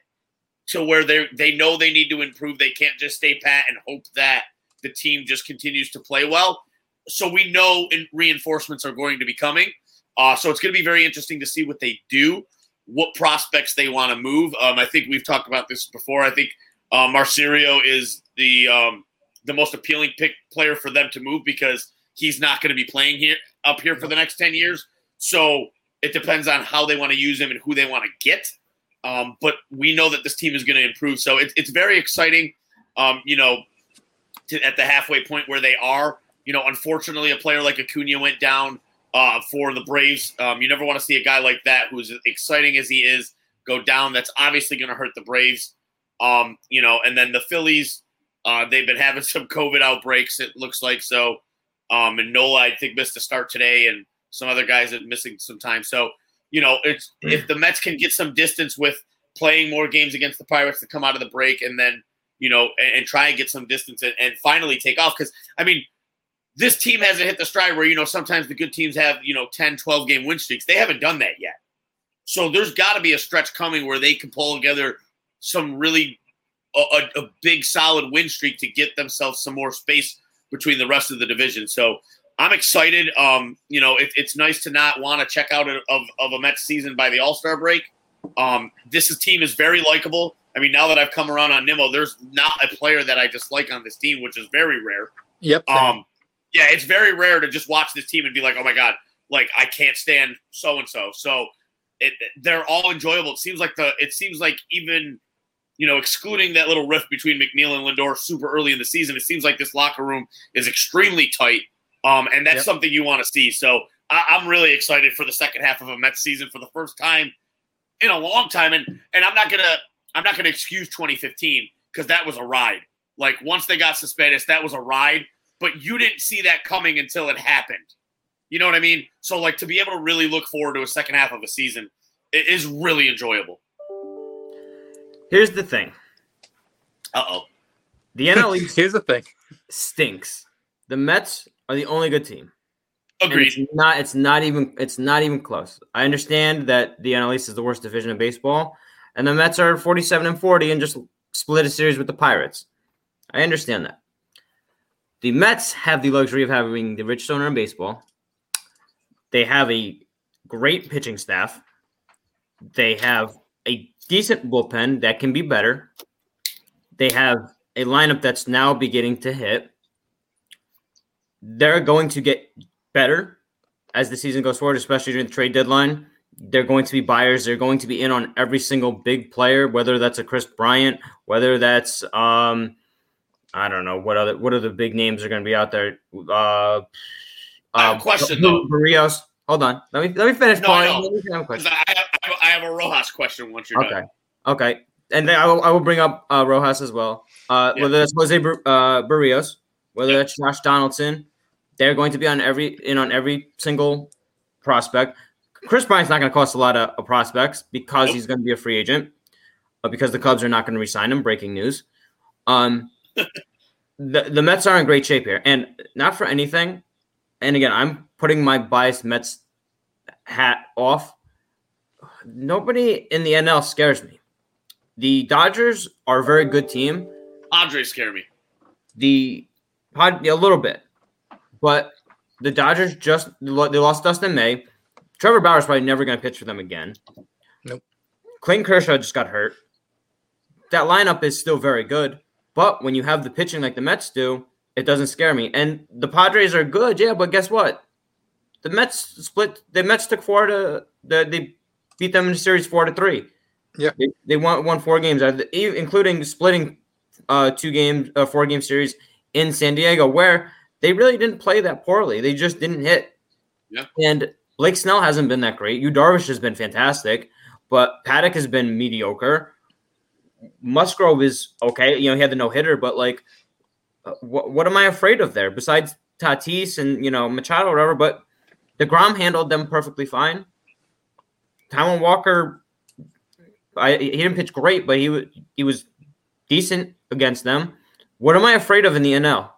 to where they they know they need to improve. They can't just stay pat and hope that the team just continues to play well. So we know in reinforcements are going to be coming. Uh, so it's going to be very interesting to see what they do, what prospects they want to move. Um, I think we've talked about this before. I think uh, Mauricio is the um, the most appealing pick player for them to move because he's not going to be playing here up here for the next ten years. So it depends on how they want to use him and who they want to get. Um, but we know that this team is going to improve. So it, it's very exciting. Um, you know, to, at the halfway point where they are. You know, unfortunately, a player like Acuna went down uh, for the Braves. Um, you never want to see a guy like that, who's as exciting as he is, go down. That's obviously going to hurt the Braves. Um, you know, and then the Phillies, uh, they've been having some COVID outbreaks. It looks like so. Um, and Nola, I think, missed a start today, and some other guys are missing some time. So, you know, it's if the Mets can get some distance with playing more games against the Pirates to come out of the break, and then you know, and, and try and get some distance and, and finally take off. Because I mean, this team hasn't hit the stride where you know sometimes the good teams have you know 10, 12 game win streaks. They haven't done that yet. So there's got to be a stretch coming where they can pull together some really a, a, a big solid win streak to get themselves some more space between the rest of the division. So I'm excited. Um, you know, it, it's nice to not want to check out of, of a Mets season by the All Star break. Um, this is, team is very likable. I mean, now that I've come around on Nimmo, there's not a player that I dislike on this team, which is very rare. Yep. Um, yeah, it's very rare to just watch this team and be like, oh my god, like I can't stand so and so. So it, they're all enjoyable. It seems like the it seems like even you know excluding that little rift between McNeil and Lindor super early in the season, it seems like this locker room is extremely tight. Um, and that's Yep. something you want to see. So I, I'm really excited for the second half of a Mets season for the first time in a long time. And and I'm not gonna I'm not gonna excuse 2015 because that was a ride. Like once they got Suspended, that was a ride but you didn't see that coming until it happened. You know what I mean? So like to be able to really look forward to a second half of a season it is really enjoyable. Here's the thing: Uh oh. the NL East Here's the thing. stinks. The Mets are the only good team. And Agreed. It's not. It's not even. It's not even close. I understand that the NL East is the worst division in baseball, and the Mets are forty-seven and forty, and just split a series with the Pirates. I understand that. The Mets have the luxury of having the richest owner in baseball. They have a great pitching staff. They have a decent bullpen that can be better. They have a lineup that's now beginning to hit. They're going to get better as the season goes forward, especially during the trade deadline. They're going to be buyers. They're going to be in on every single big player, whether that's a Kris Bryant, whether that's um, I don't know what other what other big names are going to be out there. Uh, I have a uh, question, though. Berrios. Hold on. Let me let me finish. No, know. Let me finish my 'Cause question. I, I, have a Rojas question once you're Okay. done. Okay. Okay. And then I will, I will bring up uh, Rojas as well. Uh, Yeah. Whether that's Jose Bar- uh, Berrios, whether that's Josh Donaldson, they're going to be on every in on every single prospect. Kris Bryant's not going to cost a lot of, of prospects because Nope. he's going to be a free agent. Uh, because the Cubs are not going to resign him. Breaking news. Um, the the Mets are in great shape here, and not for anything. And again, I'm putting my biased Mets hat off. Nobody in the NL scares me. The Dodgers are a very good team. Padres scare me. The Pod a little bit, but the Dodgers just they lost Dustin May. Trevor Bauer's probably never going to pitch for them again. Nope. Clayton Kershaw just got hurt. That lineup is still very good, but when you have the pitching like the Mets do, it doesn't scare me. And the Padres are good, yeah, but guess what? The Mets split. The Mets took four to the, they beat them in a series four to three. Yeah. they, they won won four games, out of the- e- including splitting uh, two games, uh, four game series in San Diego, where they really didn't play that poorly. They just didn't hit. Yeah. And Blake Snell hasn't been that great. You Darvish has been fantastic, but Paddock has been mediocre. Musgrove is okay. You know, he had the no hitter, but like, uh, what, what am I afraid of there besides Tatis and, you know, Machado or whatever? But DeGrom handled them perfectly fine. Taijuan Walker, I, he didn't pitch great, but he, wa- he was decent against them. What am I afraid of in the NL?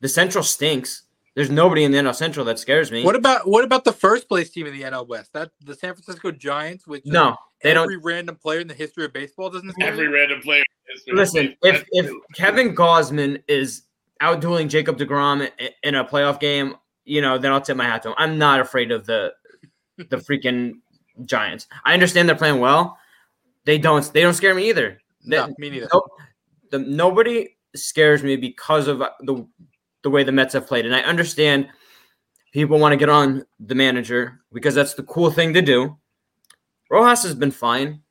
The Central stinks. There's nobody in the NL Central that scares me. What about what about the first place team in the NL West? That the San Francisco Giants, which is no, they don't. every random player in the history of baseball doesn't scare Every you? random player. in history. Listen, if That's if true. Kevin Gausman is outdueling Jacob Degrom in a playoff game, you know, then I'll tip my hat to him. I'm not afraid of the the freaking Giants. I understand they're playing well. They don't. They don't scare me either. They- No, me neither. Nope. The, nobody scares me because of the the way the Mets have played, and I understand people want to get on the manager because that's the cool thing to do. Rojas has been fine.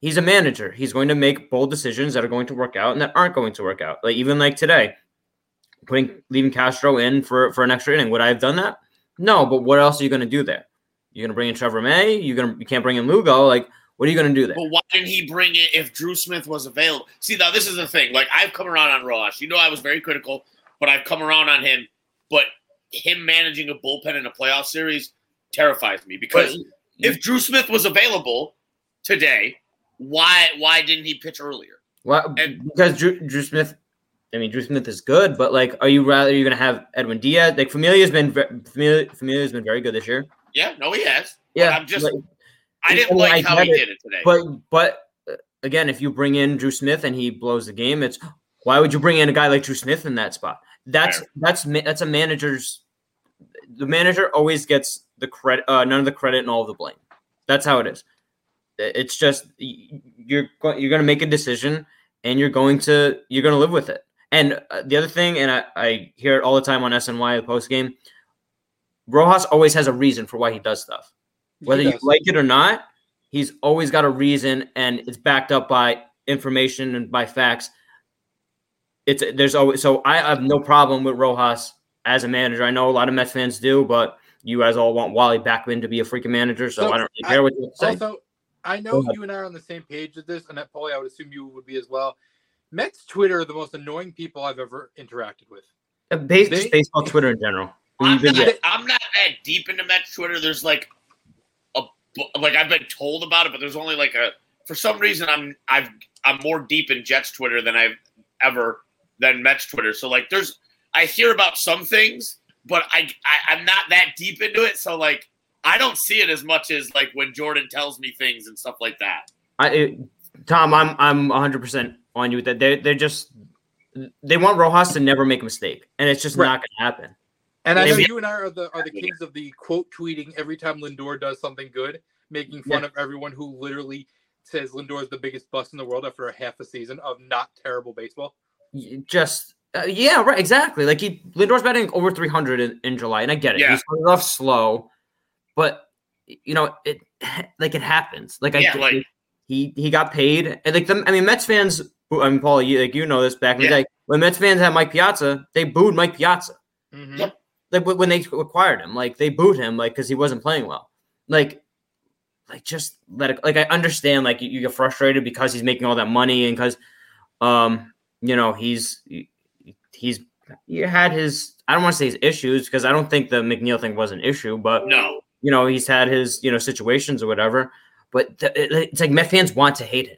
He's a manager. He's going to make bold decisions that are going to work out and that aren't going to work out. Like even like today, putting leaving Castro in for for an extra inning. Would I have done that? No, but what else are you going to do there? You're going to bring in Trevor May. You're going to you can't bring in Lugo. Like what are you going to do there? But why didn't he bring it if Drew Smith was available? See, now this is the thing. Like I've come around on Ross. You know, I was very critical, but I've come around on him. But him managing a bullpen in a playoff series terrifies me because But- if Drew Smith was available today, why why didn't he pitch earlier? Well, And- because Drew, Drew Smith, I mean, Drew Smith is good, but like, are you rather you're going to have Edwin Diaz? Like, Familia's been Familia, Familia's been very good this year. Yeah, no, he has. Yeah, I'm just- like, I didn't like I how he it, did it today. but but uh, again, if you bring in Drew Smith and he blows the game, it's why would you bring in a guy like Drew Smith in that spot? That's Fair. that's that's a manager's. The manager always gets the credit, uh, none of the credit and all of the blame. That's how it is. It's just you're you're going to make a decision and you're going to you're going to live with it. And uh, the other thing, and I, I hear it all the time on SNY the post game. Rojas always has a reason for why he does stuff whether He you like it or not, he's always got a reason and it's backed up by information and by facts. It's there's always so I have no problem with Rojas as a manager. I know a lot of Mets fans do, but you guys all want Wally Backman to be a freaking manager, so, So, I don't really care what you say. Also, I know you and I are on the same page with this, and that Paulie, I would assume you would be as well. Mets Twitter are the most annoying people I've ever interacted with. Uh, base, they- baseball Twitter in general. I'm not, I'm not that deep into Mets Twitter. There's like a like I've been told about it, but there's only like a for some reason I'm I've I'm more deep in Jets Twitter than I've ever than Mets Twitter. So like there's I hear about some things, but I, I I'm not that deep into it. So like I don't see it as much as like when Jordan tells me things and stuff like that. I, it- Tom, I'm I'm 100 percent on you with that. They they're just they want Rojas to never make a mistake, and it's just Right. not going to happen. And I know Maybe- you and I are the are the kings of the quote tweeting every time Lindor does something good, making fun of everyone who literally says Lindor is the biggest bust in the world after a half a season of not terrible baseball. Just uh, yeah, right, exactly. Like he Lindor's batting over 300 in, in July, and I get it. Yeah. He started off slow, but you know it like it happens. Like I Yeah, get like- he he got paid, and like the I mean Mets fans. I mean Paul, you like you know this back in Yeah. the day when Mets fans had Mike Piazza, they booed Mike Piazza. Mhm. Yep. Like when- they acquired him, like they booed him, like because he wasn't playing well. Like like just let it like I understand like you, you get frustrated because he's making all that money and because um you know he's he's he had his I don't want to say his issues because I don't think the McNeil thing was an issue, but No. you know he's had his you know situations or whatever. But it- it's like Met fans want to hate him.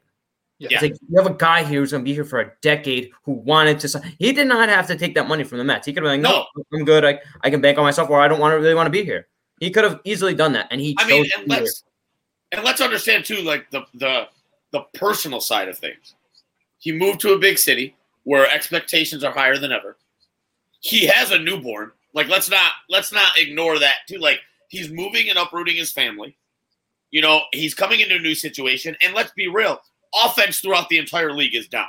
Yeah. It's like you have a guy here who's going to be here for a decade who wanted to. sign. He did not have to take that money from the Mets. He could have been like, no, I'm good. I, I can bank on myself, or I don't want to really want to be here. He could have easily done that, and he. I mean, and let's and let's understand too, like the the the personal side of things. He moved to a big city where expectations are higher than ever. He has a newborn. Like let's not let's not ignore that too. Like he's moving and uprooting his family. You know, he's coming into a new situation, and let's be real, offense throughout the entire league is down.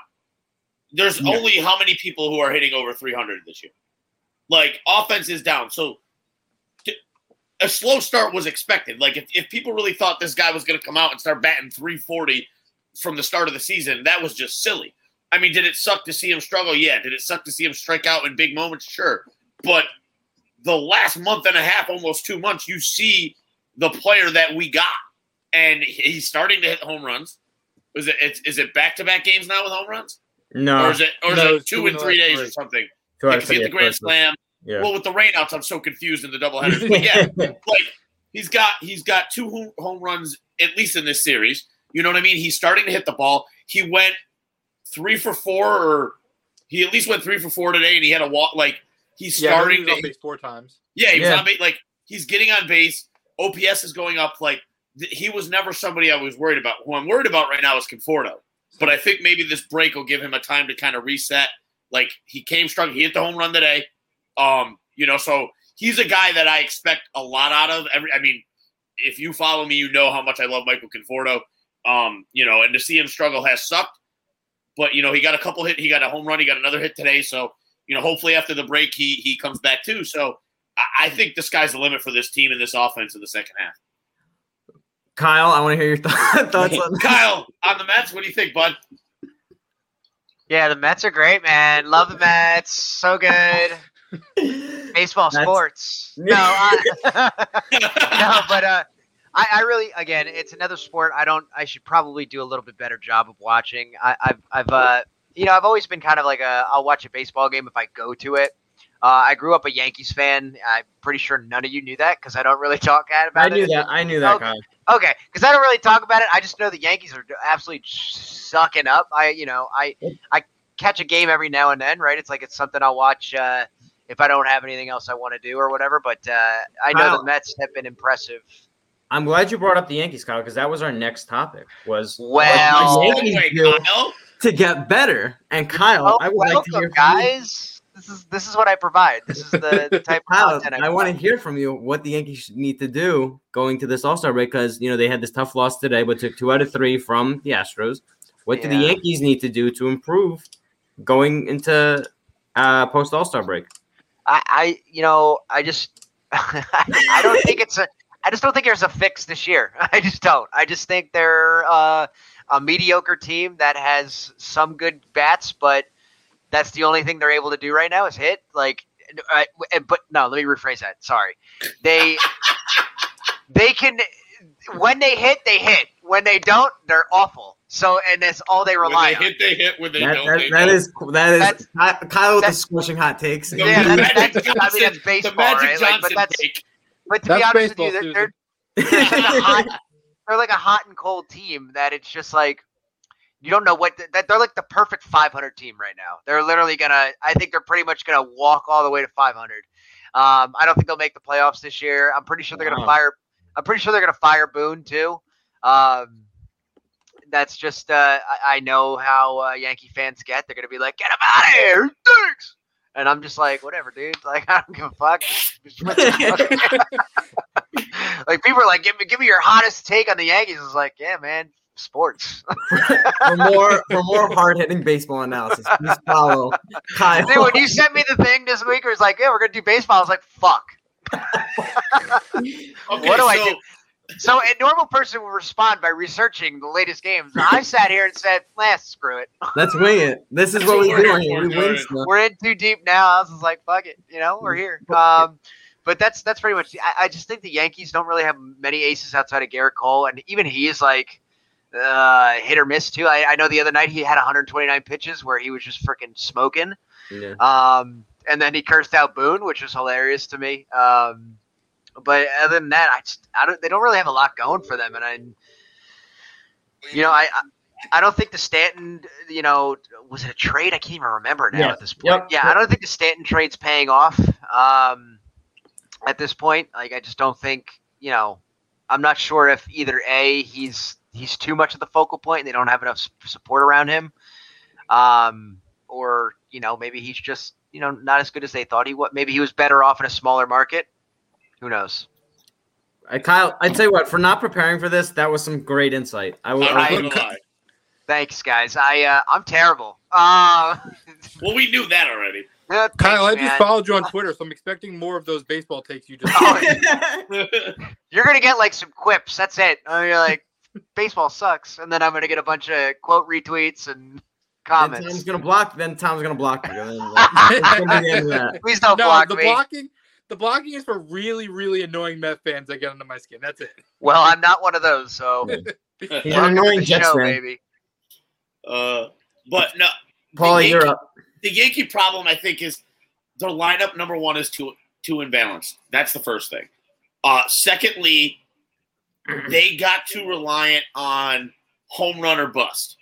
There's Yeah. only how many people who are hitting over 300 this year. Like offense is down, so a slow start was expected. Like if, if people really thought this guy was going to come out and start batting 340 from the start of the season, that was just silly. I mean, did it suck to see him struggle? Yeah. Did it suck to see him strike out in big moments? Sure. But the last month and a half, almost two months, you see the player that we got, and he's starting to hit home runs. Is it it's, is it back to back games now with home runs, No, or is it or is it two two in in three days three. or something? two out Like, of if he hit three, the grand slam. Yeah. Well, with the rainouts, I'm so confused in the doubleheaders. But yeah, like he's got he's got two home, home runs at least in this series. You know what I mean? He's starting to hit the ball. He went three for four, or he at least went three for four today, and he had a walk. Like he's Yeah, starting he was on to. base four times. Yeah, he was Yeah. on base. Like he's getting on base. OPS is going up. Like th- he was never somebody I was worried about. Who I'm worried about right now is Conforto. But I think maybe this break will give him a time to kind of reset. Like he came strong. He hit the home run today. Um, you know, so he's a guy that I expect a lot out of. Every, I mean, if you follow me, you know how much I love Michael Conforto. Um, you know, and to see him struggle has sucked. But you know, he got a couple hit. He got a home run. He got another hit today. So you know, hopefully after the break, he he comes back too. So I, I think the sky's the limit for this team and this offense in the second half. Kyle, I want to hear your th- thoughts on Kyle on the Mets, what do you think, bud? Yeah, the Mets are great, man. Love the Mets. So good. Baseball, That's- sports. No, I, no, but uh, I, I really, again, it's another sport. I don't. I should probably do a little bit better job of watching. I, I've, I've, uh, you know, I've always been kind of like a. I'll watch a baseball game if I go to it. Uh, I grew up a Yankees fan. I'm pretty sure none of you knew that because I don't really talk about I it. I knew that. I knew that, Okay. Kyle. Okay, because I don't really talk about it. I just know the Yankees are absolutely sucking up. I, you know, I I catch a game every now and then, right? It's like it's something I'll watch uh, if I don't have anything else I want to do or whatever. But uh, I know Kyle- the Mets have been impressive. I'm glad you brought up the Yankees, Kyle, because that was our next topic. Was Well- what the Yankees do to get better. And Kyle, Oh, I would like to welcome, hear from you. guys. This is this is what I provide. This is the, the type of content I want to hear from you what the Yankees need to do going to this All Star break because you know they had this tough loss today, but took two out of three from the Astros. What do the Yankees need to do to improve going into uh, post All Star break? I, I you know, I just I don't think it's a I just don't think there's a fix this year. I just don't. I just think they're uh, a mediocre team that has some good bats, but that's the only thing they're able to do right now is hit. Like, I, uh, but no, let me rephrase that. Sorry, they they can when they hit, they hit. When they don't, they're awful. So, and that's all they When rely they on. hit, they hit. When they That, don't, that, they that don't. is that is That's- Ky- Kyle with the squishing hot takes. The Yeah, that's- Magic that's- I mean, that's baseball, the right? Like, but that's- take. But to That's be honest baseball, with you, Susan. they're, they're, like a hot, they're like a hot and cold team that it's just like you don't know what that they're like the perfect 500 team right now. They're literally gonna. I think they're pretty much gonna walk all the way to 500. Um, I don't think they'll make the playoffs this year. I'm pretty sure they're gonna fire. I'm pretty sure they're gonna fire Boone too. Um, that's just uh, I, I know how uh, Yankee fans get. They're gonna be like, "Get him out of here, he stinks." And I'm just like, whatever, dude. Like, I don't give a fuck. Just what the fuck? like people are like, give me, give me your hottest take on the Yankees. It's like, yeah, man, sports. for more for more hard hitting baseball analysis, please follow Kyle. Dude, when you sent me the thing this week, it was like, yeah, we're gonna do baseball. I was like, fuck. Okay, what do I do? So a normal person would respond by researching the latest games. I sat here and said, "Nah, screw it. Let's wing it. This is what what we we're do here here. for, We Jordan. win stuff. We're in too deep now." I was just like, "Fuck it," you know, we're here. Um, but that's that's pretty much. I, I just think the Yankees don't really have many aces outside of Gerrit Cole, and even he is like uh, hit or miss too. I, I know the other night he had 129 pitches where he was just freaking smoking. Yeah. Um, and then he cursed out Boone, which was hilarious to me. Um, but other than that, I just I don't. They don't really have a lot going for them, and I, you know, I. I I don't think the Stanton, you know, was it a trade? I can't even remember now Yeah. at this point. Yep. Yeah, I don't think the Stanton trade's paying off um, at this point. Like, I just don't think, you know, I'm not sure if either a he's he's too much of the focal point and they don't have enough support around him, um, or you know maybe he's just you know not as good as they thought he was. Maybe he was better off in a smaller market. Who knows? Uh, Kyle, I'd say what for not preparing for this, that was some great insight. I will. I'm I- Thanks, guys. I uh, I'm terrible. Uh, Well, we knew that already. yeah, Kyle, I thanks, just followed you on Twitter, so I'm expecting more of those baseball takes you just. Oh, You're gonna get like some quips. That's it. Uh, you're like, baseball sucks, and then I'm gonna get a bunch of quote retweets and Then comments. Tom's gonna block. Then Tom's gonna block you. And then, like, it's gonna be the end of that. Please don't no, block the me. blocking, the blocking is for really, really annoying Mets fans that get under my skin. That's it. Well, I'm not one of those, so He's an annoying the Jets show, fan. baby. Uh, but no, Paulie, the you're Yankee- up. the Yankee problem, I think, is their lineup. Number one is too too imbalanced. That's the first thing. Uh, secondly, they got too reliant on home run or bust.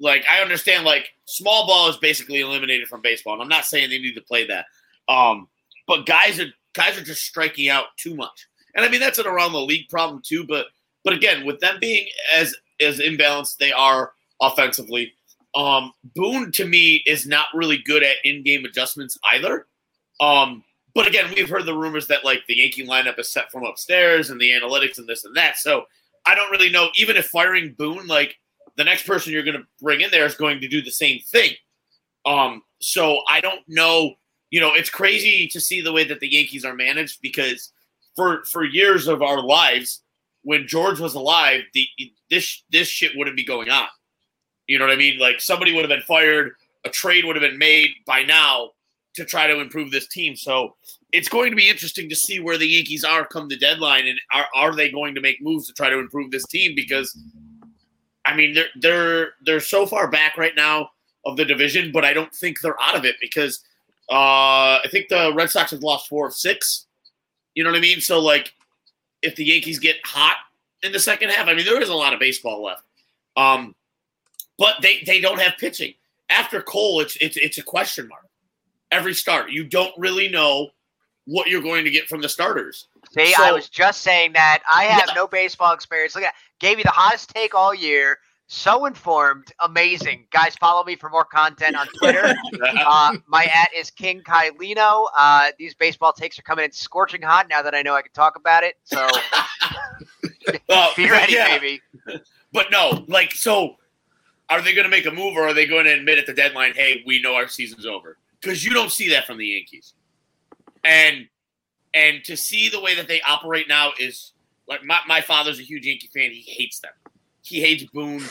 Like I understand, like small ball is basically eliminated from baseball, and I'm not saying they need to play that. Um, but guys are guys are just striking out too much, and I mean that's an around the league problem too. But but again, with them being as as imbalanced they are offensively, um, Boone to me is not really good at in-game adjustments either. Um, but again, we've heard the rumors that like the Yankee lineup is set from upstairs and the analytics and this and that. So I don't really know. Even if firing Boone, like the next person you're going to bring in there is going to do the same thing. Um, so I don't know. You know, it's crazy to see the way that the Yankees are managed because for for years of our lives, when George was alive, the this this shit wouldn't be going on. You know what I mean? Like somebody would have been fired, a trade would have been made by now to try to improve this team. So it's going to be interesting to see where the Yankees are come the deadline, and are are they going to make moves to try to improve this team? Because I mean, they're they're they're so far back right now of the division, but I don't think they're out of it because uh, I think the Red Sox have lost four of six. You know what I mean? So like, if the Yankees get hot in the second half, I mean, there is a lot of baseball left. Um, but they they don't have pitching after Cole. It's it's it's a question mark. Every start, you don't really know what you're going to get from the starters. See, I was just saying that I have Yeah. no baseball experience. Look at gave you the hottest take all year. So informed, amazing. Guys, follow me for more content on Twitter. uh, my at is King Kylino. Uh, these baseball takes are coming in scorching hot now that I know I can talk about it. So be ready, yeah, baby. But no, like, so are they going to make a move or are they going to admit at the deadline, hey, we know our season's over? Because you don't see that from the Yankees. And and to see the way that they operate now is like my, my father's a huge Yankee fan. He hates them. He hates Boone.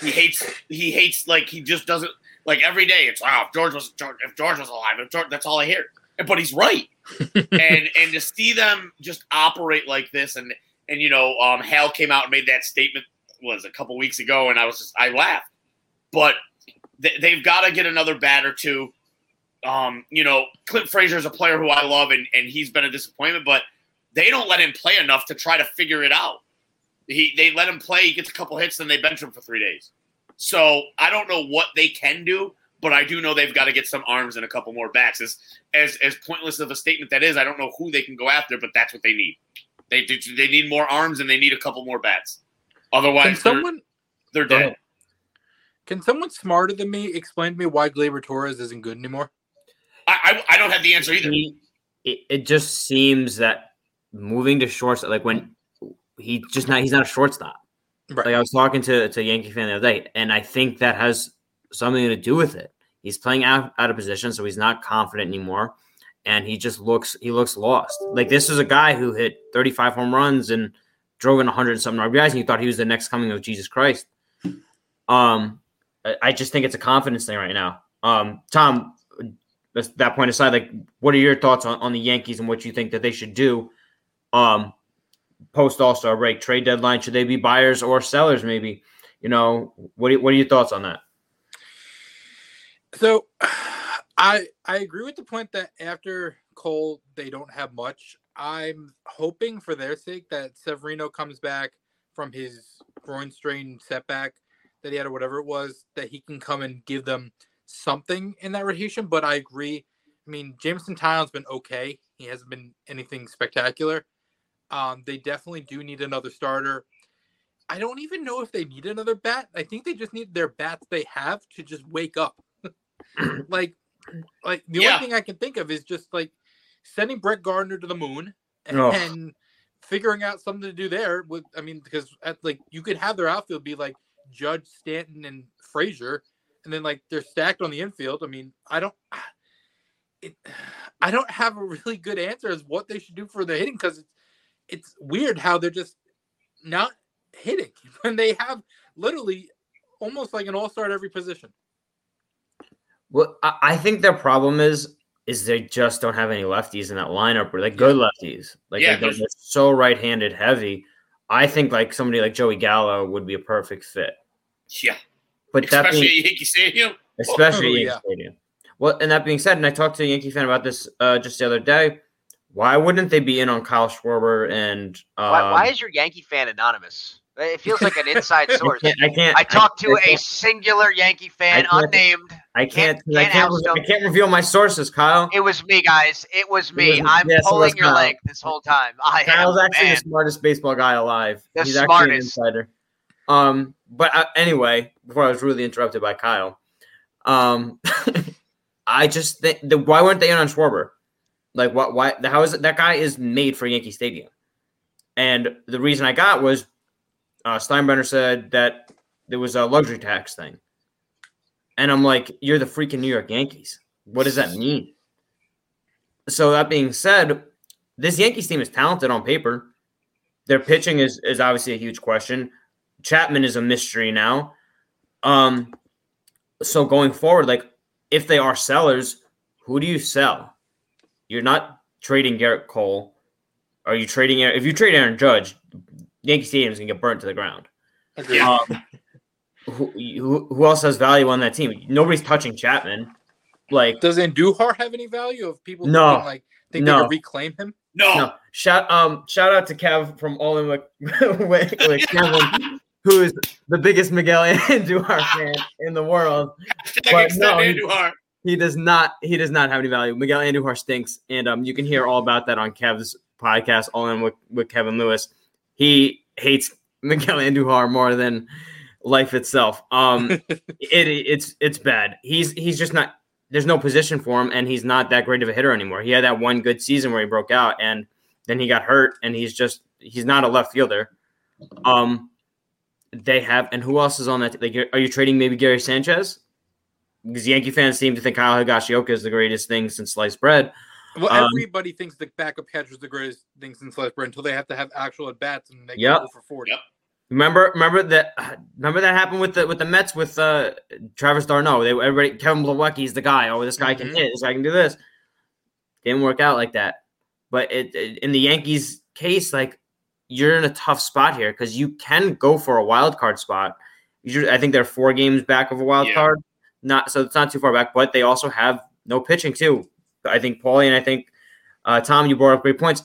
He hates he hates like he just doesn't like every day. It's wow. If George was if George was alive, if George, that's all I hear. But he's right. and and to see them just operate like this, and and you know, um, Hal came out and made that statement was a couple weeks ago, and I was just I laughed. But th- they've got to get another bat or two. Um, you know, Clint Frazier is a player who I love, and and he's been a disappointment, but they don't let him play enough to try to figure it out. He they let him play, he gets a couple hits, then they bench him for three days. So I don't know what they can do, but I do know they've got to get some arms and a couple more bats. As as as pointless of a statement that is, I don't know who they can go after, but that's what they need. They they need more arms and they need a couple more bats. Can Otherwise, they're, someone they're dead. can someone smarter than me explain to me why Gleyber Torres isn't good anymore? I, I I don't have the answer either. He, it, it just seems that moving to shortstop, like when he just not, he's not a shortstop. Right. Like I was talking to, to a Yankee fan the other day, and I think that has something to do with it. He's playing out, out of position, so he's not confident anymore, and he just looks he looks lost. Like this is a guy who hit 35 home runs and drove in 100 and something RBIs, and you thought he was the next coming of Jesus Christ. Um, I, I just think it's a confidence thing right now. Um, Tom, that's that point aside, like, what are your thoughts on, on the Yankees and what you think that they should do? Um, post All Star break, trade deadline, should they be buyers or sellers? Maybe, you know, what are, what are your thoughts on that? So I I agree with the point that after Cole they don't have much. I'm hoping for their sake that Severino comes back from his groin strain setback that he had or whatever it was, that he can come and give them something in that rotation. But I agree. I mean, Jameson Taillon's been okay. He hasn't been anything spectacular. Um, they definitely do need another starter. I don't even know if they need another bat. I think they just need their bats they have to just wake up. like, like the Yeah. only thing I can think of is just like sending Brett Gardner to the moon and, Oh. and figuring out something to do there. With I mean, because at, like you could have their outfield be like Judge, Stanton, and Frazier, and then like they're stacked on the infield. I mean, I don't. It, I don't have a really good answer as what they should do for the hitting because it's it's weird how they're just not hitting when they have literally almost like an all star at every position. Well, I, I think their problem is is they just don't have any lefties in that lineup or like good lefties. Like Yeah, they're, they're so right handed heavy. I think like somebody like Joey Gallo would be a perfect fit. Yeah, But that especially being, at Yankee Stadium. especially Oh, Yankee yeah. Stadium. Well, and that being said, and I talked to a Yankee fan about this uh, just the other day. Why wouldn't they be in on Kyle Schwarber and um, Why, why is your Yankee fan anonymous? It feels like an inside I source. can't, I can't I talked to I a can't, singular Yankee fan, I can't- unnamed. I can't, can't- I can't can't, oust I can't reveal my sources, Kyle. It was me, guys. It was me. was- I'm yes, it was pulling your Kyle. leg this whole time. I Kyle's am actually man. the smartest baseball guy alive. The He's actually an insider. Um, but uh, anyway, before I was really interrupted by Kyle, um, I just think the why weren't they in on Schwarber? Like, what? Why? How is it that guy is made for Yankee Stadium? And the reason I got was uh, Steinbrenner said that there was a luxury tax thing, and I'm like, you're the freaking New York Yankees. What does that mean? So that being said, this Yankees team is talented on paper. Their pitching is is obviously a huge question. Chapman is a mystery now. Um, so going forward, like if they are sellers, who do you sell? You're not trading Gerrit Cole. Are you trading? If you trade Aaron Judge, Yankee Stadium is gonna get burnt to the ground. Agreed. Yeah. Um, who, who who else has value on that team? Nobody's touching Chapman. Like Does Andujar have any value of people No. thinking, like think they No. could reclaim him? No, No, shout um shout out to Kev from All In with, with, with Kevin, who is the biggest Miguel Andujar fan in the world. But no, he- He does not he does not have any value. Miguel Andujar stinks, and um you can hear all about that on Kev's podcast, All In with, with Kevin Lewis. He hates Miguel Andujar more than life itself. Um it it's it's bad. He's he's just not there's no position for him and he's not that great of a hitter anymore. He had that one good season where he broke out and then he got hurt and he's just he's not a left fielder. Um they have and who else is on that? Like are you trading maybe Gary Sanchez? Because Yankee fans seem to think Kyle Higashioka is the greatest thing since sliced bread. Well, Um, everybody thinks the backup catcher is the greatest thing since sliced bread until they have to have actual at bats and they Yep. go for forty. Yep. Remember, remember that. Remember that happened with the with the Mets with uh, Travis d'Arnaud. They everybody Kevin Plawecki's the guy. Oh, this guy can Mhm. hit. This guy can do this. Didn't work out like that. But it, it- in the Yankees case, like you're in a tough spot here because you can go for a wild card spot. Usually, I think they're four games back of a wild Yeah. card. Not so it's not too far back, but they also have no pitching too. I think Paulie and I think uh, Tom, you brought up great points.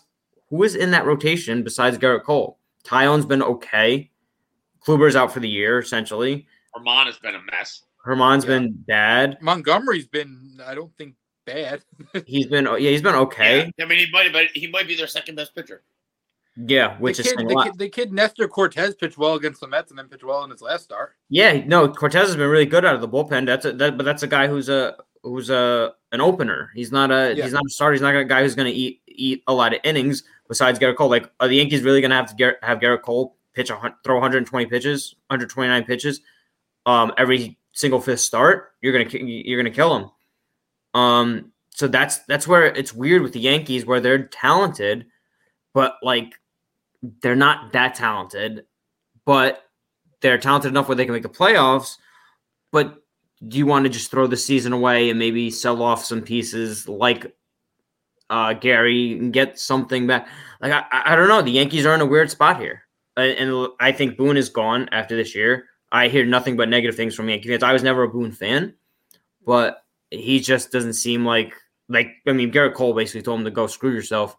Who is in that rotation besides Gerrit Cole? Taillon's been okay. Kluber's out for the year essentially. Germán has been a mess. Germán's Yeah. been bad. Montgomery's been, I don't think, bad. He's been yeah, he's been okay. Yeah. I mean, he might, but he might be their second best pitcher. Yeah, which the is kid, a the, lot. kid, the kid Nestor Cortes pitched well against the Mets and then pitched well in his last start. Yeah, no, Cortez has been really good out of the bullpen. That's a, that, but that's a guy who's a who's a an opener. He's not a Yeah. he's not a starter. He's not a guy who's going to eat eat a lot of innings. Besides Gerrit Cole, like are the Yankees really going to have to get, have Gerrit Cole pitch a, throw 120 pitches, 129 pitches, um, every single fifth start? You're gonna you're gonna kill him. Um, so that's that's where it's weird with the Yankees, where they're talented, but like they're not that talented, but they're talented enough where they can make the playoffs. But do you want to just throw the season away and maybe sell off some pieces like uh, Gary and get something back? Like I, I don't know. The Yankees are in a weird spot here, and I think Boone is gone after this year. I hear nothing but negative things from Yankee fans. I was never a Boone fan, but he just doesn't seem like like. I mean, Gerrit Cole basically told him to go screw yourself.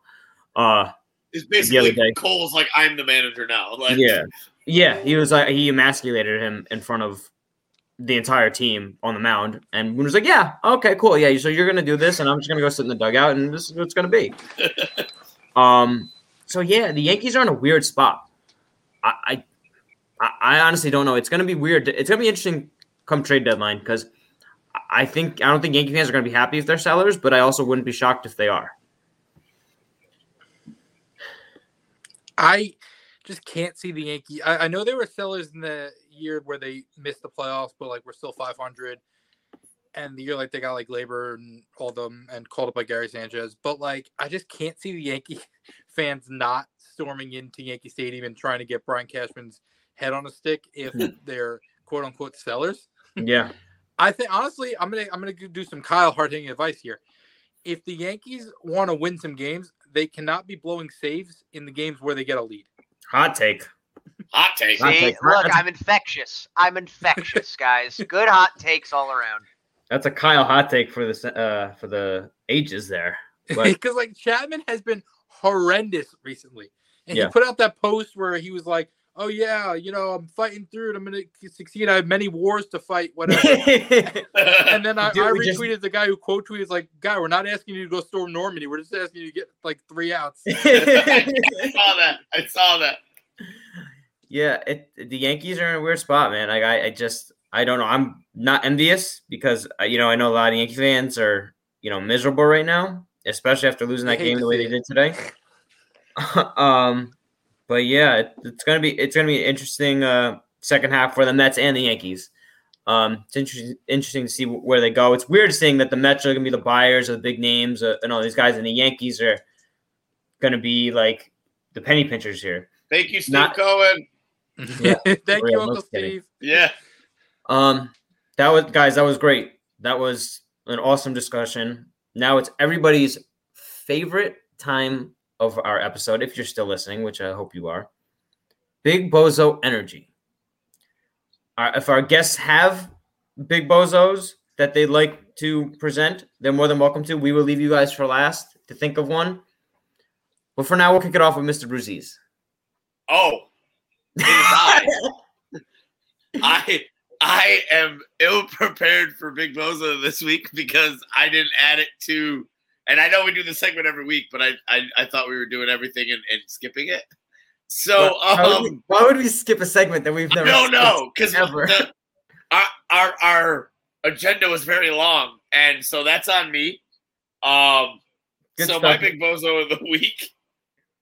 Uh, It's The other basically. Cole's like, I'm the manager now. Like, yeah, yeah. He was like he emasculated him in front of the entire team on the mound, and Boone was like, "Yeah, okay, cool, yeah. So you're gonna do this, and I'm just gonna go sit in the dugout, and this is what it's gonna be." um. So yeah, the Yankees are in a weird spot. I, I, I honestly don't know. It's gonna be weird. It's gonna be interesting come trade deadline because I think I don't think Yankee fans are gonna be happy if they're sellers, but I also wouldn't be shocked if they are. I just can't see the Yankee. I, I know they were sellers in the year where they missed the playoffs, but like we're still 500. And the year like they got like labor and all them and called up by Gary Sanchez. But like I just can't see the Yankee fans not storming into Yankee Stadium and trying to get Brian Cashman's head on a stick if Hmm. they're quote unquote sellers. Yeah. I think honestly, I'm gonna I'm gonna do some Kyle hard hitting advice here. If the Yankees want to win some games, they cannot be blowing saves in the games where they get a lead. Hot take. Hot take. Hot take. look, I'm infectious. I'm infectious, guys. Good hot takes all around. That's a Kyle hot take for the uh for the ages there. Because like Chapman has been horrendous recently, and Yeah. he put out that post where he was like, "Oh yeah, you know, I'm fighting through it. I'm gonna succeed. I have many wars to fight. Whatever." and then I, Dude, I we just- retweeted the guy who quote tweeted like, "Guy, we're not asking you to go storm Normandy. We're just asking you to get like three outs." I saw that. I saw that. yeah, it, the Yankees are in a weird spot, man. Like I, I just I don't know. I'm not envious because uh, you know I know a lot of Yankee fans are you know miserable right now, especially after losing that game the way see they did today. um, but yeah, it, it's gonna be it's gonna be an interesting uh, second half for the Mets and the Yankees. Um, it's interesting interesting to see wh- where they go. It's weird seeing that the Mets are gonna be the buyers of the big names uh, and all these guys, and the Yankees are gonna be like the penny pinchers here. Thank you, Steve Not- Cohen. Yeah, Thank for you, real, no Uncle kidding. Steve. Yeah. Um, that was guys, that was great. That was an awesome discussion. Now it's everybody's favorite time of our episode, if you're still listening, which I hope you are. Big Bozo energy. Uh, if our guests have big bozos that they'd like to present, they're more than welcome to. We will leave you guys for last to think of one. But for now, we'll kick it off with Mr. Bruzies. Oh, I. I I am ill prepared for Big Bozo this week because I didn't add it to. And I know we do the segment every week, but I I, I thought we were doing everything and, and skipping it. So why, would we, um, why would we skip a segment that we've never? no, no, because our, our our agenda was very long, and so that's on me. Um, Good so my big bozo of the week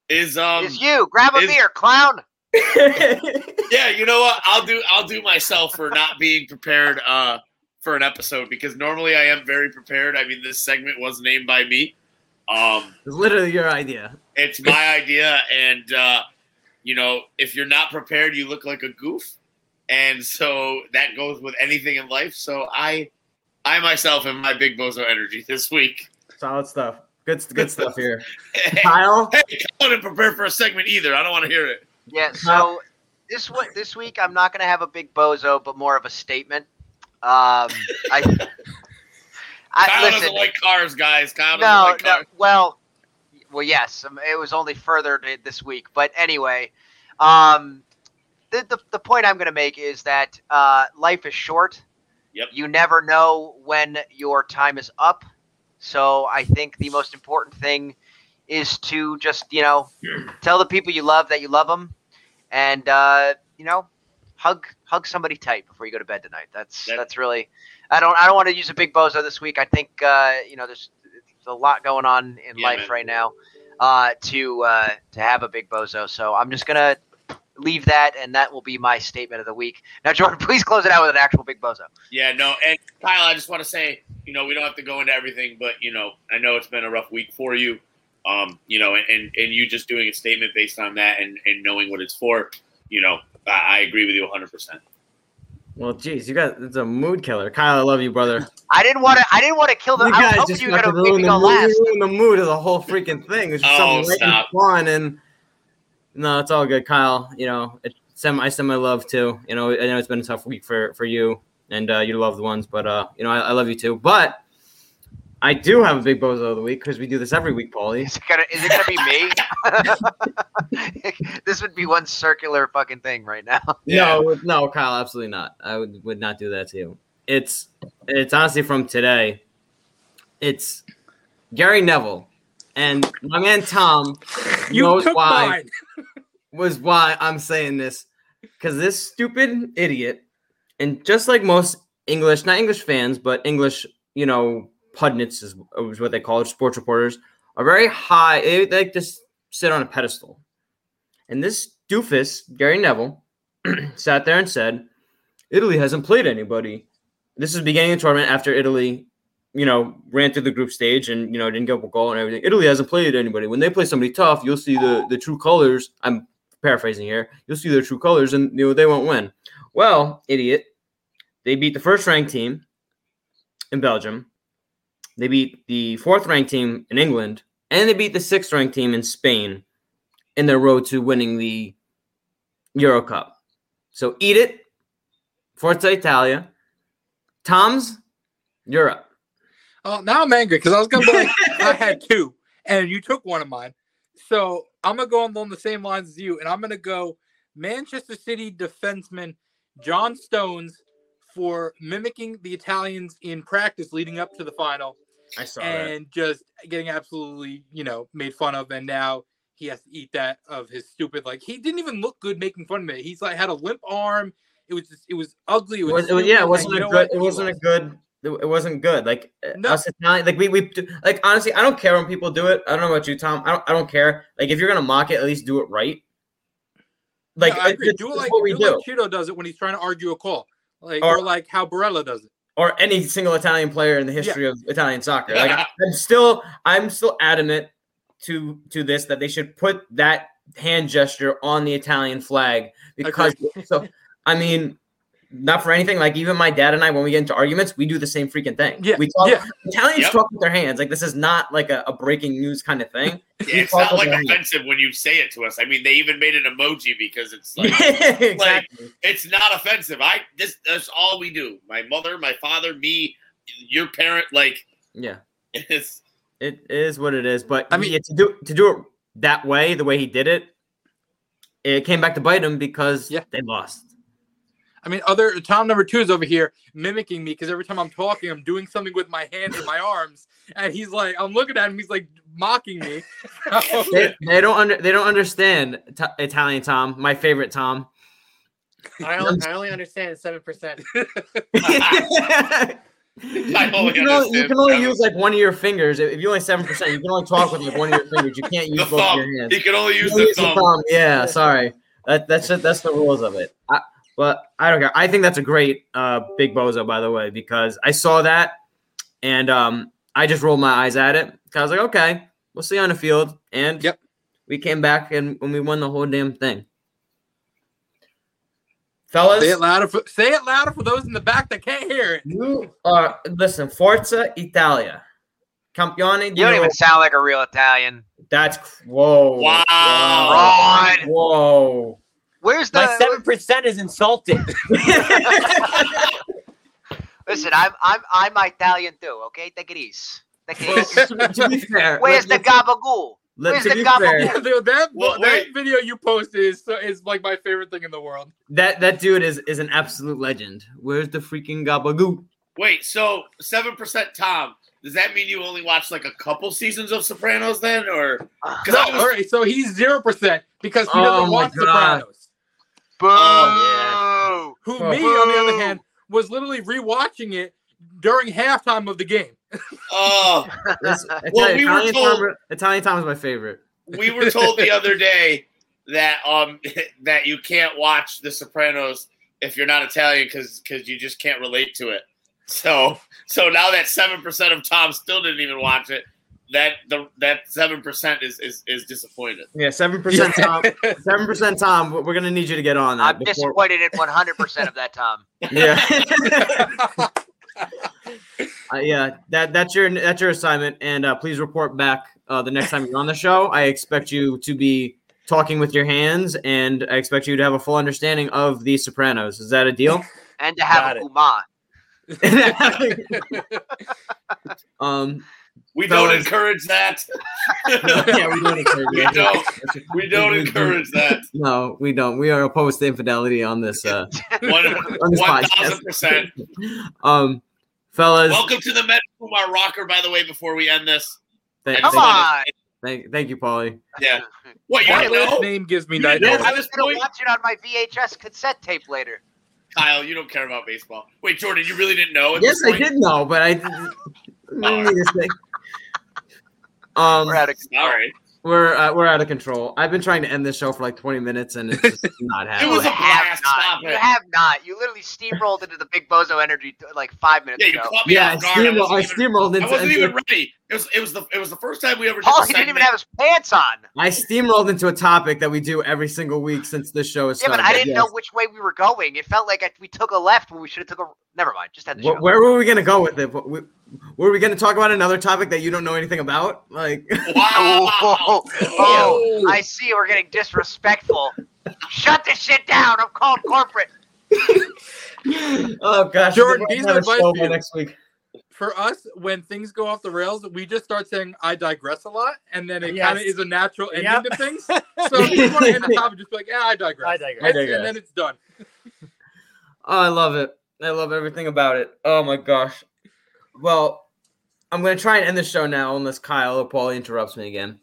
is um It's you. Grab a is- beer, clown. yeah, you know what? I'll do I'll do myself for not being prepared uh for an episode because normally I am very prepared. I mean, this segment was named by me. Um, It's literally your idea. it's my idea, and uh, you know, if you're not prepared, you look like a goof, and so that goes with anything in life. So I, I myself am my big bozo energy this week. Solid stuff. Good, good stuff here. hey, Kyle, I wasn't prepared for a segment either. I don't want to hear it. Yeah. So this one, this week, I'm not going to have a big bozo, but more of a statement. Um, I, I Kyle listen. doesn't like cars, guys. Kyle doesn't no, like no. Well, well, yes. um, It was only furthered this week, but anyway, um, the the, the point I'm going to make is that uh, life is short. Yep. You never know when your time is up. So I think the most important thing is to just you know tell the people you love that you love them, and uh, you know hug hug somebody tight before you go to bed tonight. That's That- that's really. I don't I don't want to use a big bozo this week. I think uh, you know there's there's a lot going on in Yeah, life man. right now uh, to uh, to have a big bozo. So I'm just gonna leave that, and that will be my statement of the week. Now, Jordan, please close it out with an actual big bozo. Yeah, no, and Kyle, I just want to say, you know, we don't have to go into everything, but you know, I know it's been a rough week for you. Um, you know, and, and, and you just doing a statement based on that and, and knowing what it's for, you know, I, I agree with you 100%. well, geez, you got it's a mood killer. Kyle, I love you, brother. I didn't want to. I didn't want to kill the. You I was guys hoping just you were fucking gonna make me ruined the go mood. last. You ruined the mood of the whole freaking thing. It's just Oh, something stop. fun, and no, it's all good, Kyle. You know, it, send I send my love too. You know, I know it's been a tough week for for you and uh, your loved ones, but uh, you know, I, I love you too. But I do have a big bozo of the week because we do this every week, Paulie. Is it gonna? Is it gonna be me? this would be one circular fucking thing right now. Yeah. No, no, Kyle, absolutely not. I would, would not do that to you. It's it's honestly from today. It's Gary Neville and my man Tom You knows took why mine. was why I'm saying this because this stupid idiot and just like most English, not English fans, but English, you know, pundits is, is what they call it, sports reporters are very high. They, they like to sit on a pedestal. And this doofus, Gary Neville, sat there and said, Italy hasn't played anybody. This is beginning of the tournament after Italy, you know, ran through the group stage and, you know, didn't get a goal and everything. Italy hasn't played anybody. When they play somebody tough, you'll see the, the true colors. I'm paraphrasing here, you'll see their true colors and you know they won't win. Well, idiot, they beat the first ranked team in Belgium. They beat the fourth ranked team in England, and they beat the sixth ranked team in Spain in their road to winning the Euro Cup. So eat it, Forza Italia. Tom's, you're up. Oh, now I'm angry because I was gonna be like, I had two, and you took one of mine. So I'm gonna go along the same lines as you, and I'm gonna go Manchester City defenseman John Stones for mimicking the Italians in practice leading up to the final, I saw and just getting absolutely, you know, made fun of, and now he has to eat that of his stupid like he didn't even look good making fun of it. He's like had a limp arm. It was just, it was ugly. It was, was, it was- yeah, it wasn't and a good. It wasn't a good. It wasn't good. Like uh, No. us Italian, like we we like honestly, I don't care when people do it. I don't know about you, Tom. I don't. I don't care. Like if you're gonna mock it, at least do it right. Like No, I agree. it's, do it like what we do do, like Cheeto does it when he's trying to argue a call, like Or- or, like how Barella does it. or any single Italian player in the history of Italian soccer. Like I'm still, I'm still adamant to to this that they should put that hand gesture on the Italian flag because so I mean. Not for anything. Like even my dad and I, when we get into arguments, we do the same freaking thing. Yeah, we talk. yeah. Italians Yep. talk with their hands. Like this is not like a, a breaking news kind of thing. it's not like with their offensive when you say it to us. I mean, they even made an emoji because it's like exactly. it's not offensive. I this that's all we do. My mother, my father, me, your parent. Like yeah, it's it is what it is. But I I mean- mean, to do to do it that way, the way he did it, it came back to bite him because Yeah. they lost. I mean, other Tom number two is over here mimicking me because every time I'm talking, I'm doing something with my hands and my arms, and he's like, I'm looking at him, he's like mocking me. They, they don't under they don't understand t- Italian Tom, my favorite Tom. I only, I only understand seven percent. You, can only, you can only use like one of your fingers. If if you only seven percent, you can only talk with like one of your fingers. You can't use the both of thumb. your hands. He can only use You the use the thumb. thumb. Yeah, sorry. That, that's just, that's the rules of it. I, but I don't care. I think that's a great uh, big bozo, by the way, because I saw that and um, I just rolled my eyes at it. I was like, okay, we'll see on the field. And Yep. we came back and when we won the whole damn thing. Fellas, say it louder. For, say it louder for those in the back that can't hear it. you are listen, Forza Italia. Campione You don't even sound like a real Italian. That's whoa. Wow. Ron, Whoa. Where's My the? seven percent is insulted. Listen, I'm I'm I'm Italian too. Okay, take it easy. Take it easy. to, to be fair, Where's the let's- gabagool? let- where's to the be gobble- fair, that Well, that wait. video you posted is is like my favorite thing in the world. that that dude is is an absolute legend. Where's the freaking gabagoo? Wait, so seven percent Tom. Does that mean you only watched like a couple seasons of Sopranos then, or uh, because No, was all right, so he's zero percent because he Oh doesn't my watch God. Sopranos. Boo! Oh, Who Oh. me, on the other hand, was literally rewatching it during halftime of the game. oh, This- Well, Italian, we were told- Tom, Italian Tom is my favorite. we were told the other day that um that you can't watch The Sopranos if you're not Italian because because you just can't relate to it. So so now that seven percent of Tom still didn't even watch it, that the that seven percent is is is disappointed. Yeah, seven percent Tom. Seven percent Tom. We're gonna need you to get on that. I'm before- disappointed in 100 percent of that, Tom. Yeah, uh, yeah. That that's your that's your assignment, and uh, please report back uh, the next time you're on the show. I expect you to be talking with your hands, and I expect you to have a full understanding of the Sopranos. Is that a deal? And to have Got a it. Uma. um, We don't encourage that. yeah, we don't encourage We that. don't. We don't We- we encourage that. No, we don't. We are opposed to infidelity on this uh, One on this thousand percent. Um, fellas, Welcome to the Met Kumar Rocker. By the way, before we end this, th- Come thank, on. thank, thank you, Paulie. yeah. What your last name gives me You didn't nightmares. I at was gonna watch it on my VHS cassette tape later. Kyle? You don't care about baseball. Wait, Jordan, you really didn't know? Yes, I did know, but I didn't, didn't need to say. Um, We're out of All right. We're uh, we're out of control. I've been trying to end this show for like 20 minutes and it's just not It was a You have blast. not. Stop You it. have not. You literally steamrolled into the Big Bozo energy like five minutes Yeah, you ago. caught me yeah, I off guard. I steamrolled, I wasn't even, steamrolled I into, wasn't into- even ready. It was it was the it was the first time we ever Paul, the he didn't even have his pants on. I steamrolled into a topic that we do every single week since this show is Yeah, started. but I didn't yes. know which way we were going. It felt like I, we took a left when we should have took a. Never mind. Just had the Wh- show. Where were we gonna go with it? We- Were we gonna talk about another topic that you don't know anything about? Like, Wow. Oh, oh, I see. We're getting disrespectful. Shut this shit down. I'm called corporate. oh gosh, Jordan, we're piece gonna of have a advice for you. next week. For us, when things go off the rails, we just start saying "I digress" a lot, and then it Yes. kind of is a natural ending Yep. to things. So if you want to end the topic, just be like, "Yeah, I digress," I digress. I And- digress. and then it's done. Oh, I love it. I love everything about it. Oh my gosh. Well, I'm gonna try and end the show now, unless Kyle or Paul interrupts me again.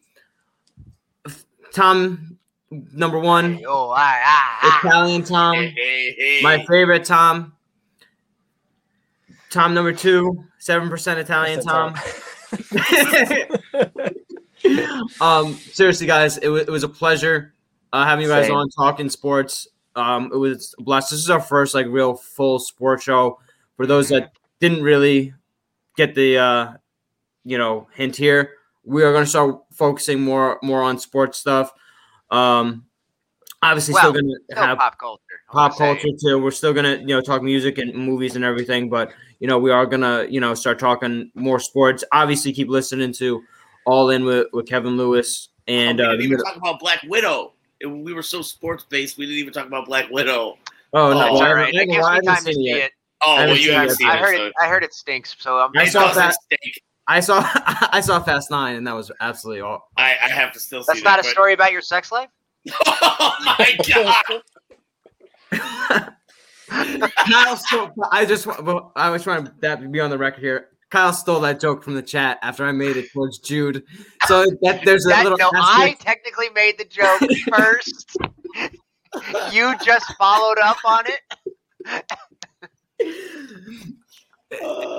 Tom, number one, Hey, oh, ah, ah, ah. Italian Tom. Hey, hey, hey. My favorite Tom. Tom number two, seven percent Italian Tom. um, seriously, guys, it was it was a pleasure uh, having you guys Same. on talking sports. Um, it was a blast. This is our first like real full sports show. For those that didn't really get the uh, you know hint here, we are going to start focusing more more on sports stuff. Um, obviously, Well, still going to have pop culture. Pop culture too. We're still gonna, you know, talk music and movies and everything, but you know, we are gonna, you know, start talking more sports. Obviously, keep listening to All In with, with Kevin Lewis and we uh, didn't the even middle- talk about Black Widow. We were so sports based. We didn't even talk about Black Widow. oh no, Oh, That's I all haven't- right. I It I haven't time to seen see it it. Oh, haven't well, you seen haven't it. seen I it. heard so it. I heard it stinks. So I'm. I saw doesn't that- stink. I saw I saw Fast Nine, and that was absolutely all. I, I have to still see That's not a that, story about your sex life. Oh my god! Kyle stole. I just well, I was trying that to be on the record here. Kyle stole that joke from the chat after I made it towards Jude. So that there's a little. no, I technically made the joke first. you just followed up on it.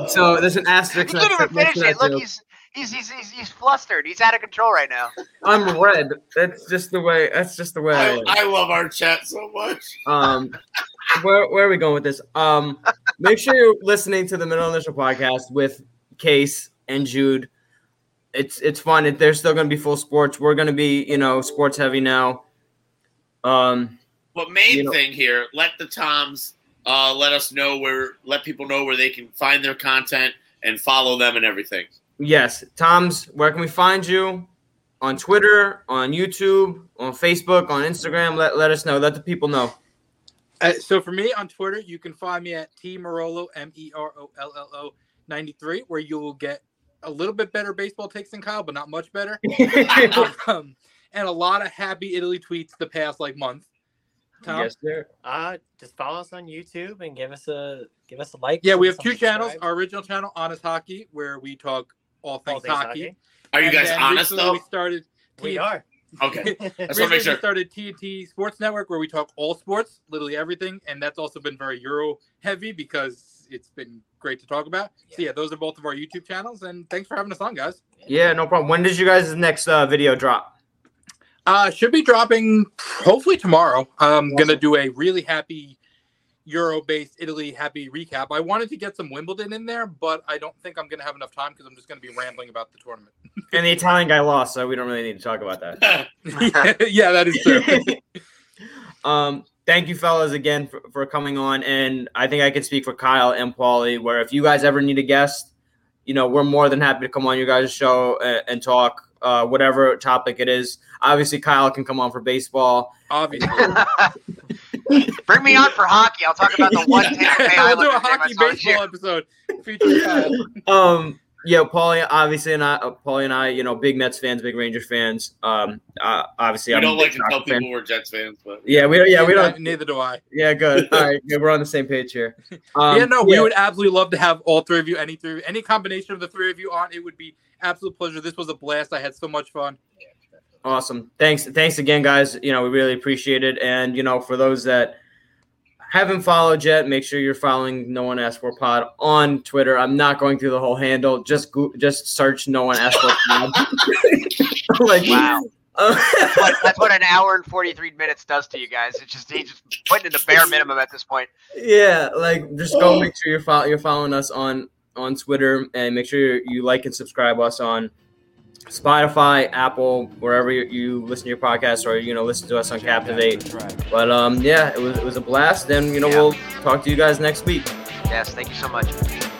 So there's an asterisk. He asterisk. can't even finish it. Look, he's he's, he's he's he's flustered. He's out of control right now. I'm red. That's just the way. That's just the way I I. I love our chat so much. Um, where where are we going with this? Um, make sure you're listening to the Middle Initial podcast with Case and Jude. It's it's fun. They're still going to be full sports. We're going to be you know sports heavy now. Um, But main You know- thing here, let the Toms uh, let us know where, let people know where they can find their content and follow them and everything. yes, Tom's. Where can we find you? On Twitter, on YouTube, on Facebook, on Instagram. Let let us know. Let the people know. Uh, so for me on Twitter, you can find me at T Merollo M E R O L L O ninety three, where you will get a little bit better baseball takes than Kyle, but not much better. um, and a lot of happy Italy tweets the past like month. Tom? yes, sir. Uh, just follow us on YouTube and give us a give us a like. Yeah, we have some two channels. Our original channel, Honest Hockey, where we talk all All things, things hockey. Are you guys then honest though? We started. We T- are. Okay. That's what recently make sure. we started T&T Sports Network, where we talk all sports, literally everything, and that's also been very Euro heavy because it's been great to talk about. So yeah, those are both of our YouTube channels, and thanks for having us on, guys. Yeah, no problem. When did you guys' next uh, video drop? Uh, should be dropping hopefully tomorrow. I'm gonna do a really happy Euro-based Italy happy recap. I wanted to get some Wimbledon in there, but I don't think I'm gonna have enough time because I'm just gonna be rambling about the tournament. And the Italian guy lost, so we don't really need to talk about that. yeah, that is true. um, thank you, fellas, again for, for coming on. And I think I can speak for Kyle and Paulie, where if you guys ever need a guest, you know, we're more than happy to come on your guys' show and, and talk uh, whatever topic it is. Obviously, Kyle can come on for baseball. Obviously. Bring me on for hockey. I'll talk about the one Tampa Bay we'll do a Islanders game I hockey saw this baseball episode featuring Kyle. Um, yeah, Paulie, obviously, and I, uh, Paulie and I, you know, big Mets fans, big Rangers fans. Um, uh, obviously, I'm don't like to tell Sox fan. people we're Jets fans, but Yeah, we don't. Yeah, we don't. Neither do I. Yeah, good. All right, yeah, we're on the same page here. Um, yeah, no, we would absolutely love to have all three of you, any three, any combination of the three of you on. It would be absolute pleasure. This was a blast. I had so much fun. Awesome. Thanks. Thanks again, guys. You know, we really appreciate it. And, you know, for those that haven't followed yet, make sure you're following No One Asked For Pod on Twitter. I'm not going through the whole handle. Just go- just search No One Asked For Pod. like, Wow. uh, But that's what an hour and 43 minutes does to you guys. It's just he's just putting in the bare minimum at this point. yeah, like just go make sure you're follow, you're following us on on Twitter and make sure you like and subscribe us on Spotify, Apple, wherever you, you listen to your podcast or you know listen to us on Captivate. But um, yeah, it was it was a blast, and you know Yeah. we'll talk to you guys next week. Yes, thank you so much.